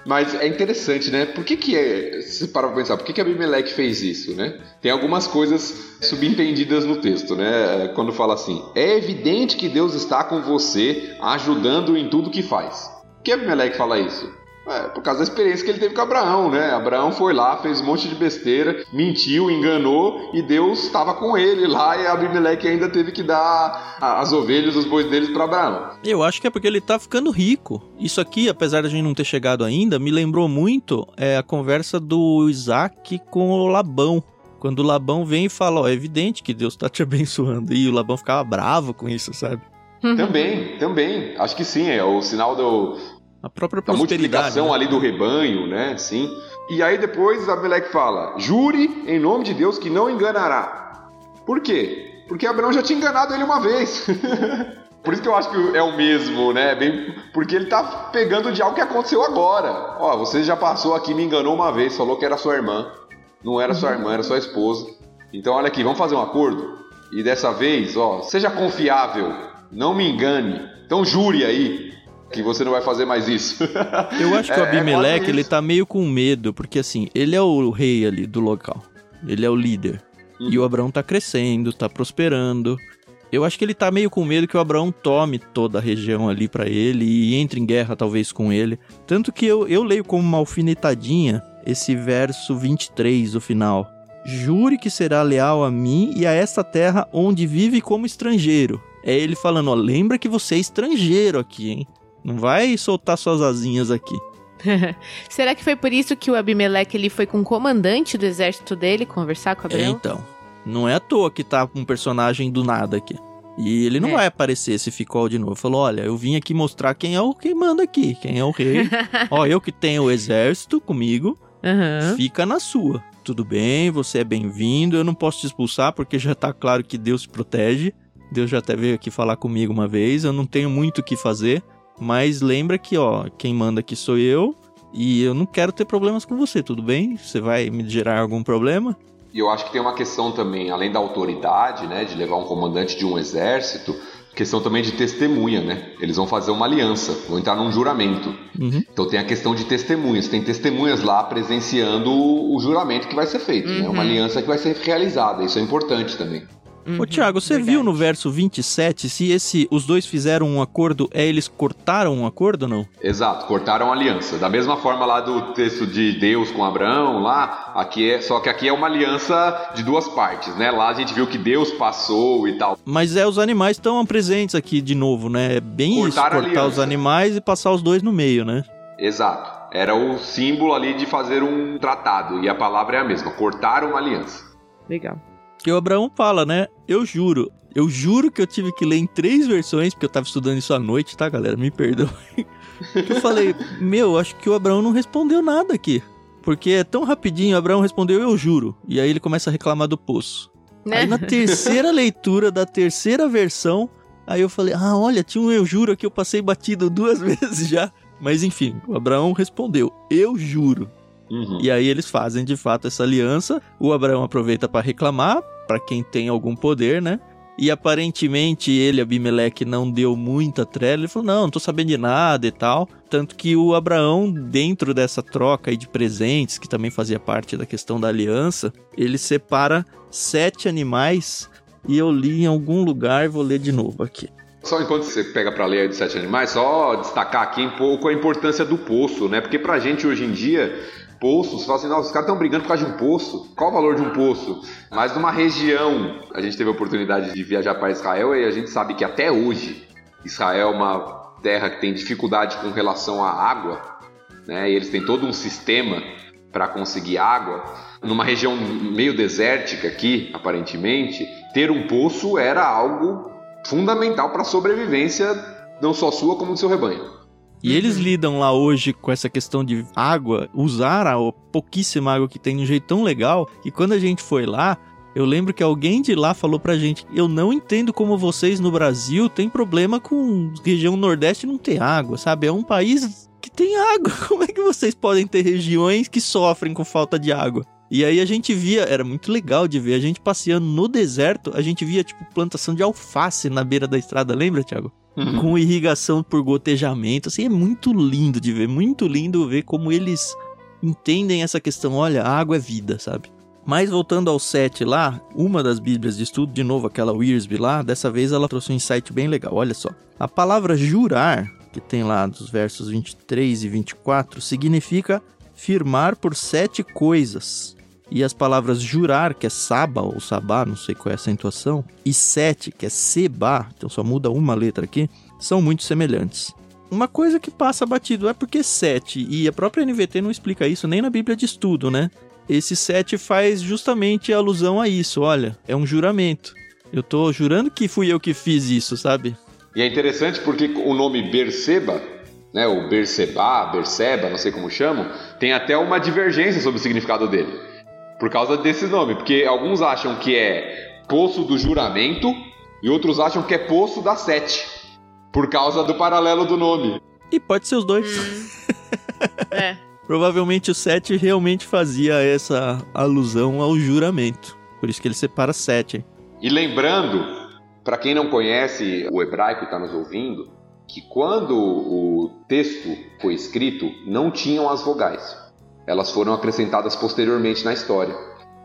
Mas é interessante, né? Por que que é, se parar pra pensar, por que que Abimeleque fez isso, né? Tem algumas coisas subentendidas no texto, né? Quando fala assim, é evidente que Deus está com você, ajudando em tudo que faz. Por que Abimeleque fala isso? É, por causa da experiência que ele teve com Abraão, né? Abraão foi lá, fez um monte de besteira, mentiu, enganou e Deus estava com ele lá e Abimeleque ainda teve que dar a- as ovelhas, os bois deles para Abraão. Eu acho que é porque ele tá ficando rico. Isso aqui, apesar da gente não ter chegado ainda, me lembrou muito é, a conversa do Isaac com o Labão. Quando o Labão vem e fala, ó, é evidente que Deus tá te abençoando. E o Labão ficava bravo com isso, sabe? Também, também. Acho que sim, é o sinal do, A própria prosperidade. multiplicação né? ali do rebanho, né? Sim. E aí depois Abimeleque fala: jure em nome de Deus que não enganará. Por quê? Porque Abraão já tinha enganado ele uma vez. Por isso que eu acho que é o mesmo, né? Bem, porque ele tá pegando de algo que aconteceu agora. Ó, você já passou aqui, me enganou uma vez, falou que era sua irmã. Não era sua irmã, era sua esposa. Então olha aqui, vamos fazer um acordo? E dessa vez, ó, seja confiável, não me engane. Então jure aí que você não vai fazer mais isso. Eu acho que o é, é Abimeleque, é ele tá meio com medo, porque assim, ele é o rei ali do local. Ele é o líder. Uhum. E o Abraão tá crescendo, tá prosperando. Eu acho que ele tá meio com medo que o Abraão tome toda a região ali para ele e entre em guerra talvez com ele. Tanto que eu, eu leio como uma alfinetadinha esse verso 23, o final. Jure que será leal a mim e a esta terra onde vive como estrangeiro. É ele falando, ó, lembra que você é estrangeiro aqui, hein? Não vai soltar suas asinhas aqui. Será que foi por isso que o Abimeleque ele foi com o comandante do exército dele conversar com Abraão? É, então. Não é à toa que tá um personagem do nada aqui. E ele não é. vai aparecer se ficou de novo. Falou: olha, eu vim aqui mostrar quem é o que manda aqui, quem é o rei. Ó, eu que tenho o exército comigo, uhum. fica na sua. Tudo bem, você é bem-vindo. Eu não posso te expulsar porque já tá claro que Deus te protege. Deus já até veio aqui falar comigo uma vez. Eu não tenho muito o que fazer. Mas lembra que, ó, quem manda aqui sou eu. E eu não quero ter problemas com você, tudo bem? Você vai me gerar algum problema? E eu acho que tem uma questão também, além da autoridade, né, de levar um comandante de um exército, questão também de testemunha, né? Eles vão fazer uma aliança, vão entrar num juramento. Uhum. Então tem a questão de testemunhas, tem testemunhas lá presenciando o juramento que vai ser feito, uhum. né? Uma aliança que vai ser realizada, isso é importante também. Uhum, Ô Thiago, você verdade. viu no verso 27 se esse os dois fizeram um acordo, é eles cortaram um acordo ou não? Exato, cortaram a aliança. Da mesma forma lá do texto de Deus com Abraão, lá, aqui é, só que aqui é uma aliança de duas partes, né? Lá a gente viu que Deus passou e tal. Mas é os animais estão presentes aqui de novo, né? É bem Cortaram isso, cortar os animais e passar os dois no meio, né? Exato. Era o símbolo ali de fazer um tratado e a palavra é a mesma, cortaram uma aliança. Legal. Que o Abraão fala, né? Eu juro. Eu juro que eu tive que ler em três versões, porque eu tava estudando isso à noite, tá, galera? Me perdoe. eu falei, meu, acho que o Abraão não respondeu nada aqui. Porque é tão rapidinho, o Abraão respondeu, eu juro. E aí ele começa a reclamar do poço. Né? Aí na terceira leitura da terceira versão, aí eu falei, ah, olha, tinha um eu juro aqui, eu passei batido duas vezes já. Mas enfim, o Abraão respondeu, eu juro. Uhum. E aí eles fazem de fato essa aliança. O Abraão aproveita para reclamar, para quem tem algum poder, né? E aparentemente ele, Abimeleque, não deu muita trela. Ele falou: Não, não tô sabendo de nada e tal. Tanto que o Abraão, dentro dessa troca aí de presentes, que também fazia parte da questão da aliança, ele separa sete animais. E eu li em algum lugar, vou ler de novo aqui. Só enquanto você pega para ler de sete animais, só destacar aqui um pouco a importância do poço, né? Porque pra gente hoje em dia poços, você fala assim, os caras estão brigando por causa de um poço. Qual o valor de um poço? Mas numa região, a gente teve a oportunidade de viajar para Israel e a gente sabe que até hoje Israel é uma terra que tem dificuldade com relação à água, né? E eles têm todo um sistema para conseguir água. Numa região meio desértica aqui, aparentemente, ter um poço era algo fundamental para a sobrevivência não só sua como do seu rebanho. E uhum. eles lidam lá hoje com essa questão de água, usar a pouquíssima água que tem de um jeito tão legal, que quando a gente foi lá, eu lembro que alguém de lá falou pra gente: Eu não entendo como vocês no Brasil têm problema com região Nordeste não ter água, sabe? É um país que tem água. Como é que vocês podem ter regiões que sofrem com falta de água? E aí a gente via, era muito legal de ver, a gente passeando no deserto, a gente via tipo plantação de alface na beira da estrada, lembra, Thiago? Uhum. Com irrigação por gotejamento, assim, é muito lindo de ver, muito lindo ver como eles entendem essa questão, olha, água é vida, sabe? Mas voltando ao 7 lá, uma das bíblias de estudo, de novo aquela Wiersbe lá, dessa vez ela trouxe um insight bem legal, olha só. A palavra jurar, que tem lá dos versos 23 e 24, significa firmar por sete coisas. E as palavras jurar, que é saba ou sabá, não sei qual é a acentuação, e sete, que é seba, então só muda uma letra aqui, são muito semelhantes. Uma coisa que passa batido é porque sete, e a própria NVT não explica isso nem na Bíblia de Estudo, né? Esse sete faz justamente alusão a isso, olha, é um juramento. Eu tô jurando que fui eu que fiz isso, sabe? E é interessante porque o nome Berseba né, o Berseba, Berseba, não sei como chamam, tem até uma divergência sobre o significado dele. Por causa desse nome, porque alguns acham que é poço do juramento e outros acham que é poço da sete, por causa do paralelo do nome. E pode ser os dois. Hum. é. Provavelmente o sete realmente fazia essa alusão ao juramento. Por isso que ele separa sete. E lembrando, para quem não conhece o hebraico e está nos ouvindo, que quando o texto foi escrito, não tinham as vogais. Elas foram acrescentadas posteriormente na história.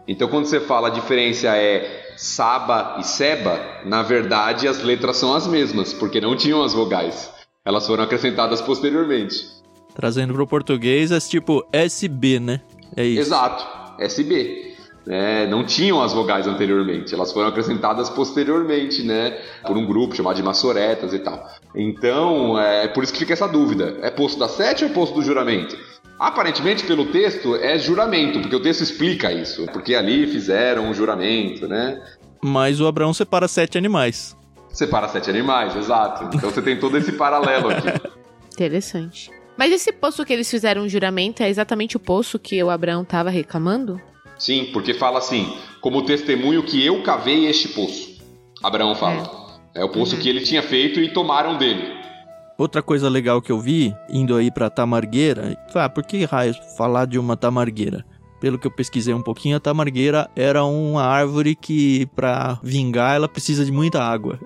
Então, quando você fala a diferença é Saba e Seba, na verdade as letras são as mesmas, porque não tinham as vogais. Elas foram acrescentadas posteriormente. Trazendo para o português, é tipo SB, né? É isso. Exato, SB né, não tinham as vogais anteriormente, elas foram acrescentadas posteriormente, né, por um grupo chamado de maçoretas e tal. Então, é por isso que fica essa dúvida: é posto da sete ou é posto do juramento? Aparentemente, pelo texto, é juramento, porque o texto explica isso, porque ali fizeram um juramento, né? Mas o Abraão separa sete animais. Separa sete animais, exato. Então você tem todo esse paralelo aqui. Interessante. Mas esse poço que eles fizeram um juramento é exatamente o poço que o Abraão estava reclamando? Sim, porque fala assim: como testemunho que eu cavei este poço. Abraão fala. É, é o poço uhum. que ele tinha feito e tomaram dele. Outra coisa legal que eu vi, indo aí pra Tamargueira, ah, por que raios falar de uma tamargueira? Pelo que eu pesquisei um pouquinho, a tamargueira era uma árvore que, para vingar, ela precisa de muita água.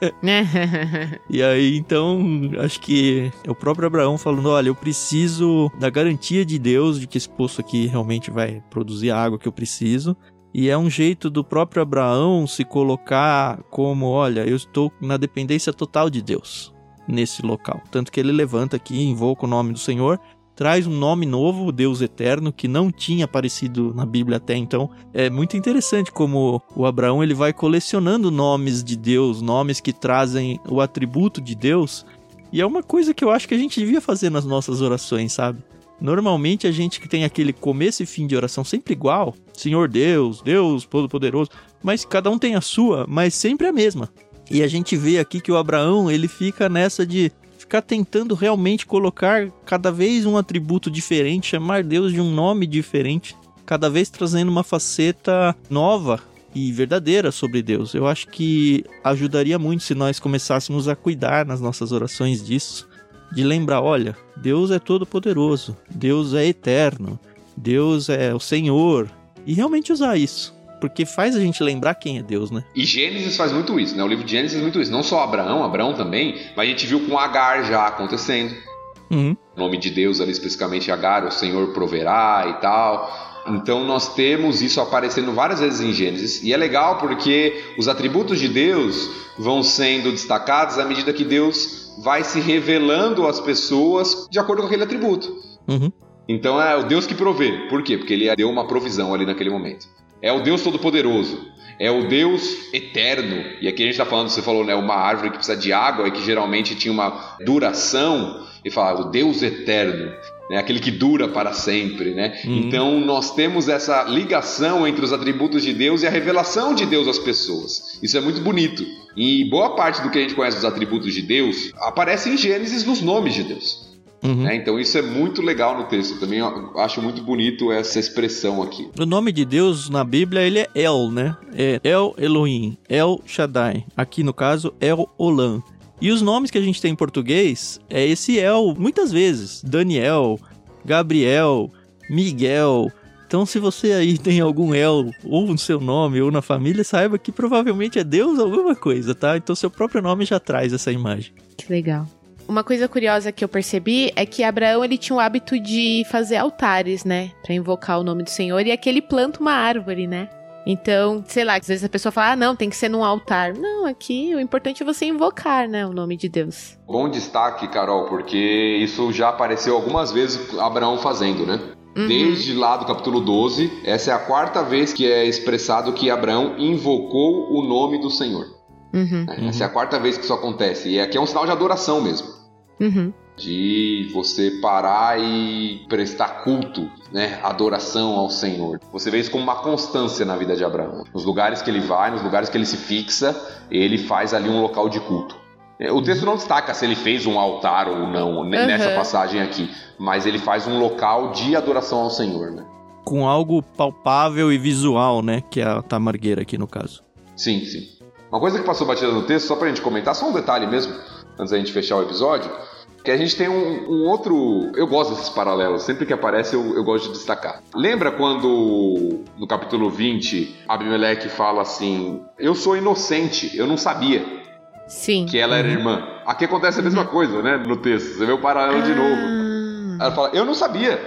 e aí, então, acho que é o próprio Abraão falando: olha, eu preciso da garantia de Deus de que esse poço aqui realmente vai produzir a água que eu preciso. E é um jeito do próprio Abraão se colocar como: olha, eu estou na dependência total de Deus nesse local. Tanto que ele levanta aqui, invoca o nome do Senhor traz um nome novo, o Deus Eterno, que não tinha aparecido na Bíblia até então. É muito interessante como o Abraão ele vai colecionando nomes de Deus, nomes que trazem o atributo de Deus. E é uma coisa que eu acho que a gente devia fazer nas nossas orações, sabe? Normalmente a gente que tem aquele começo e fim de oração sempre igual, Senhor Deus, Deus Todo-Poderoso, mas cada um tem a sua, mas sempre a mesma. E a gente vê aqui que o Abraão, ele fica nessa de ficar tentando realmente colocar cada vez um atributo diferente, chamar Deus de um nome diferente, cada vez trazendo uma faceta nova e verdadeira sobre Deus. Eu acho que ajudaria muito se nós começássemos a cuidar nas nossas orações disso, de lembrar, olha, Deus é todo poderoso, Deus é eterno, Deus é o Senhor, e realmente usar isso porque faz a gente lembrar quem é Deus, né? E Gênesis faz muito isso, né? O livro de Gênesis faz muito isso. Não só Abraão, Abraão também, mas a gente viu com Agar já acontecendo. Uhum. O nome de Deus ali, especificamente Agar, o Senhor proverá e tal. Então nós temos isso aparecendo várias vezes em Gênesis e é legal porque os atributos de Deus vão sendo destacados à medida que Deus vai se revelando às pessoas de acordo com aquele atributo. Uhum. Então é o Deus que provê. Por quê? Porque ele deu uma provisão ali naquele momento. É o Deus Todo-Poderoso. É o Deus eterno. E aqui a gente está falando, você falou, né? Uma árvore que precisa de água e que geralmente tinha uma duração. E fala, o Deus eterno. Né, aquele que dura para sempre, né? Uhum. Então nós temos essa ligação entre os atributos de Deus e a revelação de Deus às pessoas. Isso é muito bonito. E boa parte do que a gente conhece dos atributos de Deus aparece em Gênesis nos nomes de Deus. Uhum. Né? Então isso é muito legal no texto. Também acho muito bonito essa expressão aqui. O nome de Deus na Bíblia ele é El, né? É El Elohim, El Shaddai. Aqui no caso El Olam. E os nomes que a gente tem em português é esse El muitas vezes. Daniel, Gabriel, Miguel. Então, se você aí tem algum El, ou no seu nome, ou na família, saiba que provavelmente é Deus alguma coisa, tá? Então, seu próprio nome já traz essa imagem. Que legal. Uma coisa curiosa que eu percebi é que Abraão ele tinha o hábito de fazer altares, né, para invocar o nome do Senhor e aqui ele planta uma árvore, né? Então, sei lá, às vezes a pessoa fala, ah, não, tem que ser num altar. Não, aqui o importante é você invocar, né, o nome de Deus. Bom destaque, Carol, porque isso já apareceu algumas vezes Abraão fazendo, né? Uhum. Desde lá do capítulo 12, essa é a quarta vez que é expressado que Abraão invocou o nome do Senhor. Uhum. Essa é a quarta vez que isso acontece. E aqui é um sinal de adoração mesmo. Uhum. De você parar e prestar culto, né? Adoração ao Senhor. Você vê isso como uma constância na vida de Abraão. Nos lugares que ele vai, nos lugares que ele se fixa, ele faz ali um local de culto. É, o texto não destaca se ele fez um altar ou não nessa uhum. passagem aqui, mas ele faz um local de adoração ao Senhor, né? Com algo palpável e visual, né? Que é a tamargueira aqui no caso. Sim, sim. Uma coisa que passou batida no texto, só pra gente comentar, só um detalhe mesmo, antes da gente fechar o episódio, que a gente tem um, um, outro. Eu gosto desses paralelos, sempre que aparece eu, eu, gosto de destacar. Lembra quando no capítulo 20 Abimeleque fala assim: Eu sou inocente, eu não sabia. Sim. Que ela era uhum. irmã. Aqui acontece a mesma uhum. coisa, né? No texto. Você vê o paralelo ah. de novo. Ela fala: Eu não sabia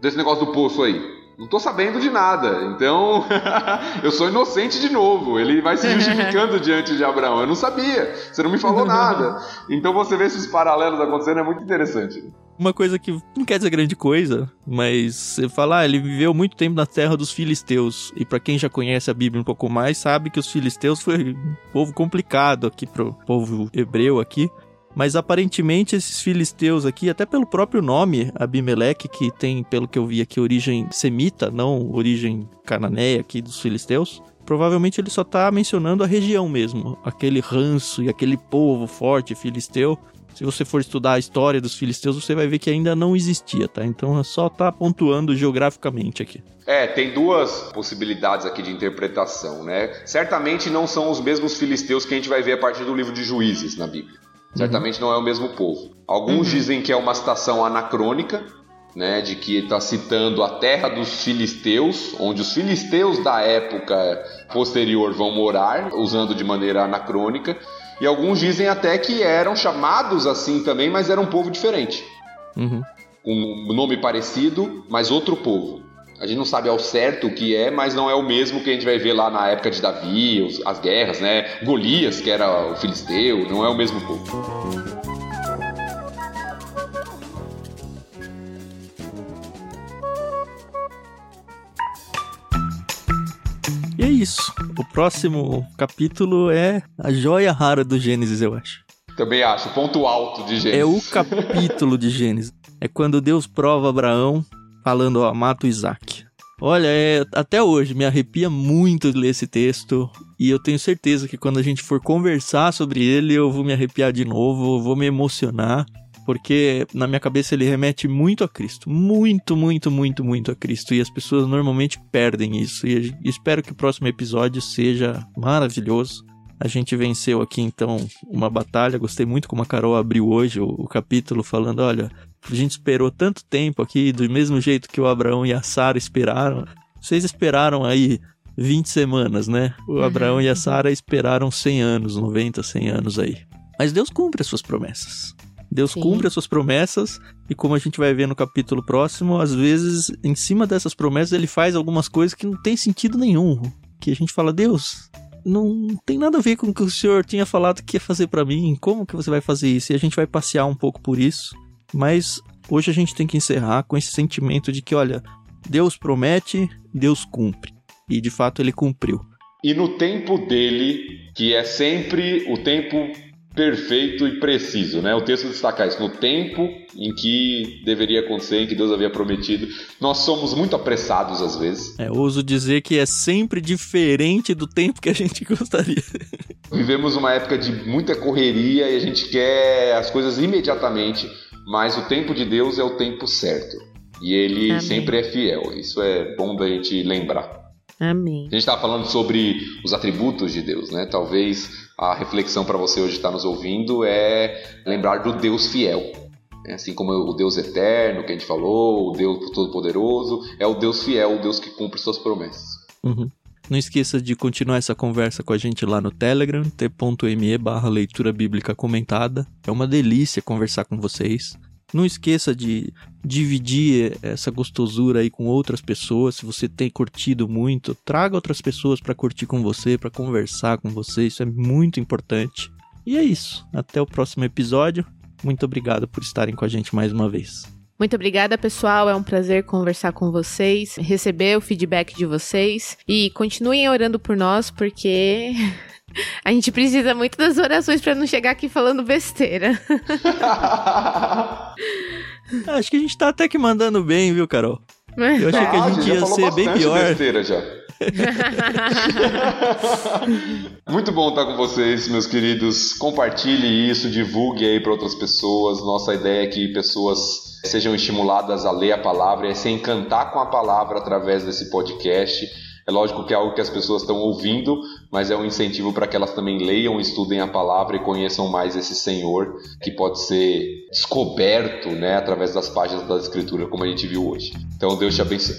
desse negócio do poço aí não tô sabendo de nada. Então, eu sou inocente de novo. Ele vai se justificando diante de Abraão. Eu não sabia. Você não me falou nada. Então, você vê esses paralelos acontecendo é muito interessante. Uma coisa que não quer dizer grande coisa, mas você fala, ah, ele viveu muito tempo na terra dos filisteus. E para quem já conhece a Bíblia um pouco mais, sabe que os filisteus foi um povo complicado aqui pro povo hebreu aqui. Mas aparentemente esses filisteus aqui, até pelo próprio nome, Abimeleque, que tem, pelo que eu vi aqui, origem semita, não origem cananeia aqui dos filisteus, provavelmente ele só está mencionando a região mesmo, aquele ranço e aquele povo forte filisteu. Se você for estudar a história dos filisteus, você vai ver que ainda não existia, tá? Então é só tá pontuando geograficamente aqui. É, tem duas possibilidades aqui de interpretação, né? Certamente não são os mesmos filisteus que a gente vai ver a partir do livro de Juízes na Bíblia. Certamente não é o mesmo povo. Alguns uhum. dizem que é uma citação anacrônica, né, de que está citando a terra dos filisteus, onde os filisteus da época posterior vão morar, usando de maneira anacrônica. E alguns dizem até que eram chamados assim também, mas era um povo diferente. Uhum. Um nome parecido, mas outro povo. A gente não sabe ao certo o que é, mas não é o mesmo que a gente vai ver lá na época de Davi, as guerras, né? Golias, que era o filisteu, não é o mesmo povo. E é isso. O próximo capítulo é a joia rara do Gênesis, eu acho. Também acho, ponto alto de Gênesis. É o capítulo de Gênesis. É quando Deus prova Abraão falando, ó, mata o Isaac. Olha, é, até hoje me arrepia muito ler esse texto e eu tenho certeza que quando a gente for conversar sobre ele eu vou me arrepiar de novo, vou me emocionar, porque na minha cabeça ele remete muito a Cristo, muito, muito, muito, muito a Cristo e as pessoas normalmente perdem isso e espero que o próximo episódio seja maravilhoso. A gente venceu aqui então uma batalha. Gostei muito como a Carol abriu hoje o, o capítulo falando, olha, a gente esperou tanto tempo aqui, do mesmo jeito que o Abraão e a Sara esperaram. Vocês esperaram aí 20 semanas, né? O uhum. Abraão e a Sara esperaram 100 anos, 90, 100 anos aí. Mas Deus cumpre as suas promessas. Deus Sim. cumpre as suas promessas e como a gente vai ver no capítulo próximo, às vezes em cima dessas promessas ele faz algumas coisas que não tem sentido nenhum. Que a gente fala, Deus, não tem nada a ver com o que o senhor tinha falado que ia fazer para mim. Como que você vai fazer isso? E a gente vai passear um pouco por isso. Mas hoje a gente tem que encerrar com esse sentimento de que, olha, Deus promete, Deus cumpre. E de fato ele cumpriu. E no tempo dele, que é sempre o tempo perfeito e preciso, né? O texto destaca isso, no tempo em que deveria acontecer, em que Deus havia prometido. Nós somos muito apressados às vezes. É, ouso dizer que é sempre diferente do tempo que a gente gostaria. Vivemos uma época de muita correria e a gente quer as coisas imediatamente mas o tempo de Deus é o tempo certo. E ele Amém. sempre é fiel. Isso é bom da gente lembrar. Amém. A gente estava falando sobre os atributos de Deus, né? Talvez a reflexão para você hoje estar tá nos ouvindo é lembrar do Deus fiel. É assim como o Deus eterno que a gente falou, o Deus todo-poderoso, é o Deus fiel, o Deus que cumpre suas promessas. Uhum. Não esqueça de continuar essa conversa com a gente lá no Telegram, t.me barra leitura bíblica comentada. É uma delícia conversar com vocês. Não esqueça de dividir essa gostosura aí com outras pessoas. Se você tem curtido muito, traga outras pessoas para curtir com você, para conversar com você. Isso é muito importante. E é isso. Até o próximo episódio. Muito obrigado por estarem com a gente mais uma vez. Muito obrigada, pessoal. É um prazer conversar com vocês, receber o feedback de vocês e continuem orando por nós, porque a gente precisa muito das orações para não chegar aqui falando besteira. Acho que a gente tá até que mandando bem, viu, Carol? Eu achei que a gente ia ser bem pior. Já. Muito bom estar com vocês, meus queridos. Compartilhe isso, divulgue aí para outras pessoas. Nossa ideia é que pessoas sejam estimuladas a ler a palavra e a se encantar com a palavra através desse podcast. É lógico que é algo que as pessoas estão ouvindo, mas é um incentivo para que elas também leiam, estudem a palavra e conheçam mais esse Senhor que pode ser descoberto né, através das páginas da Escritura, como a gente viu hoje. Então, Deus te abençoe.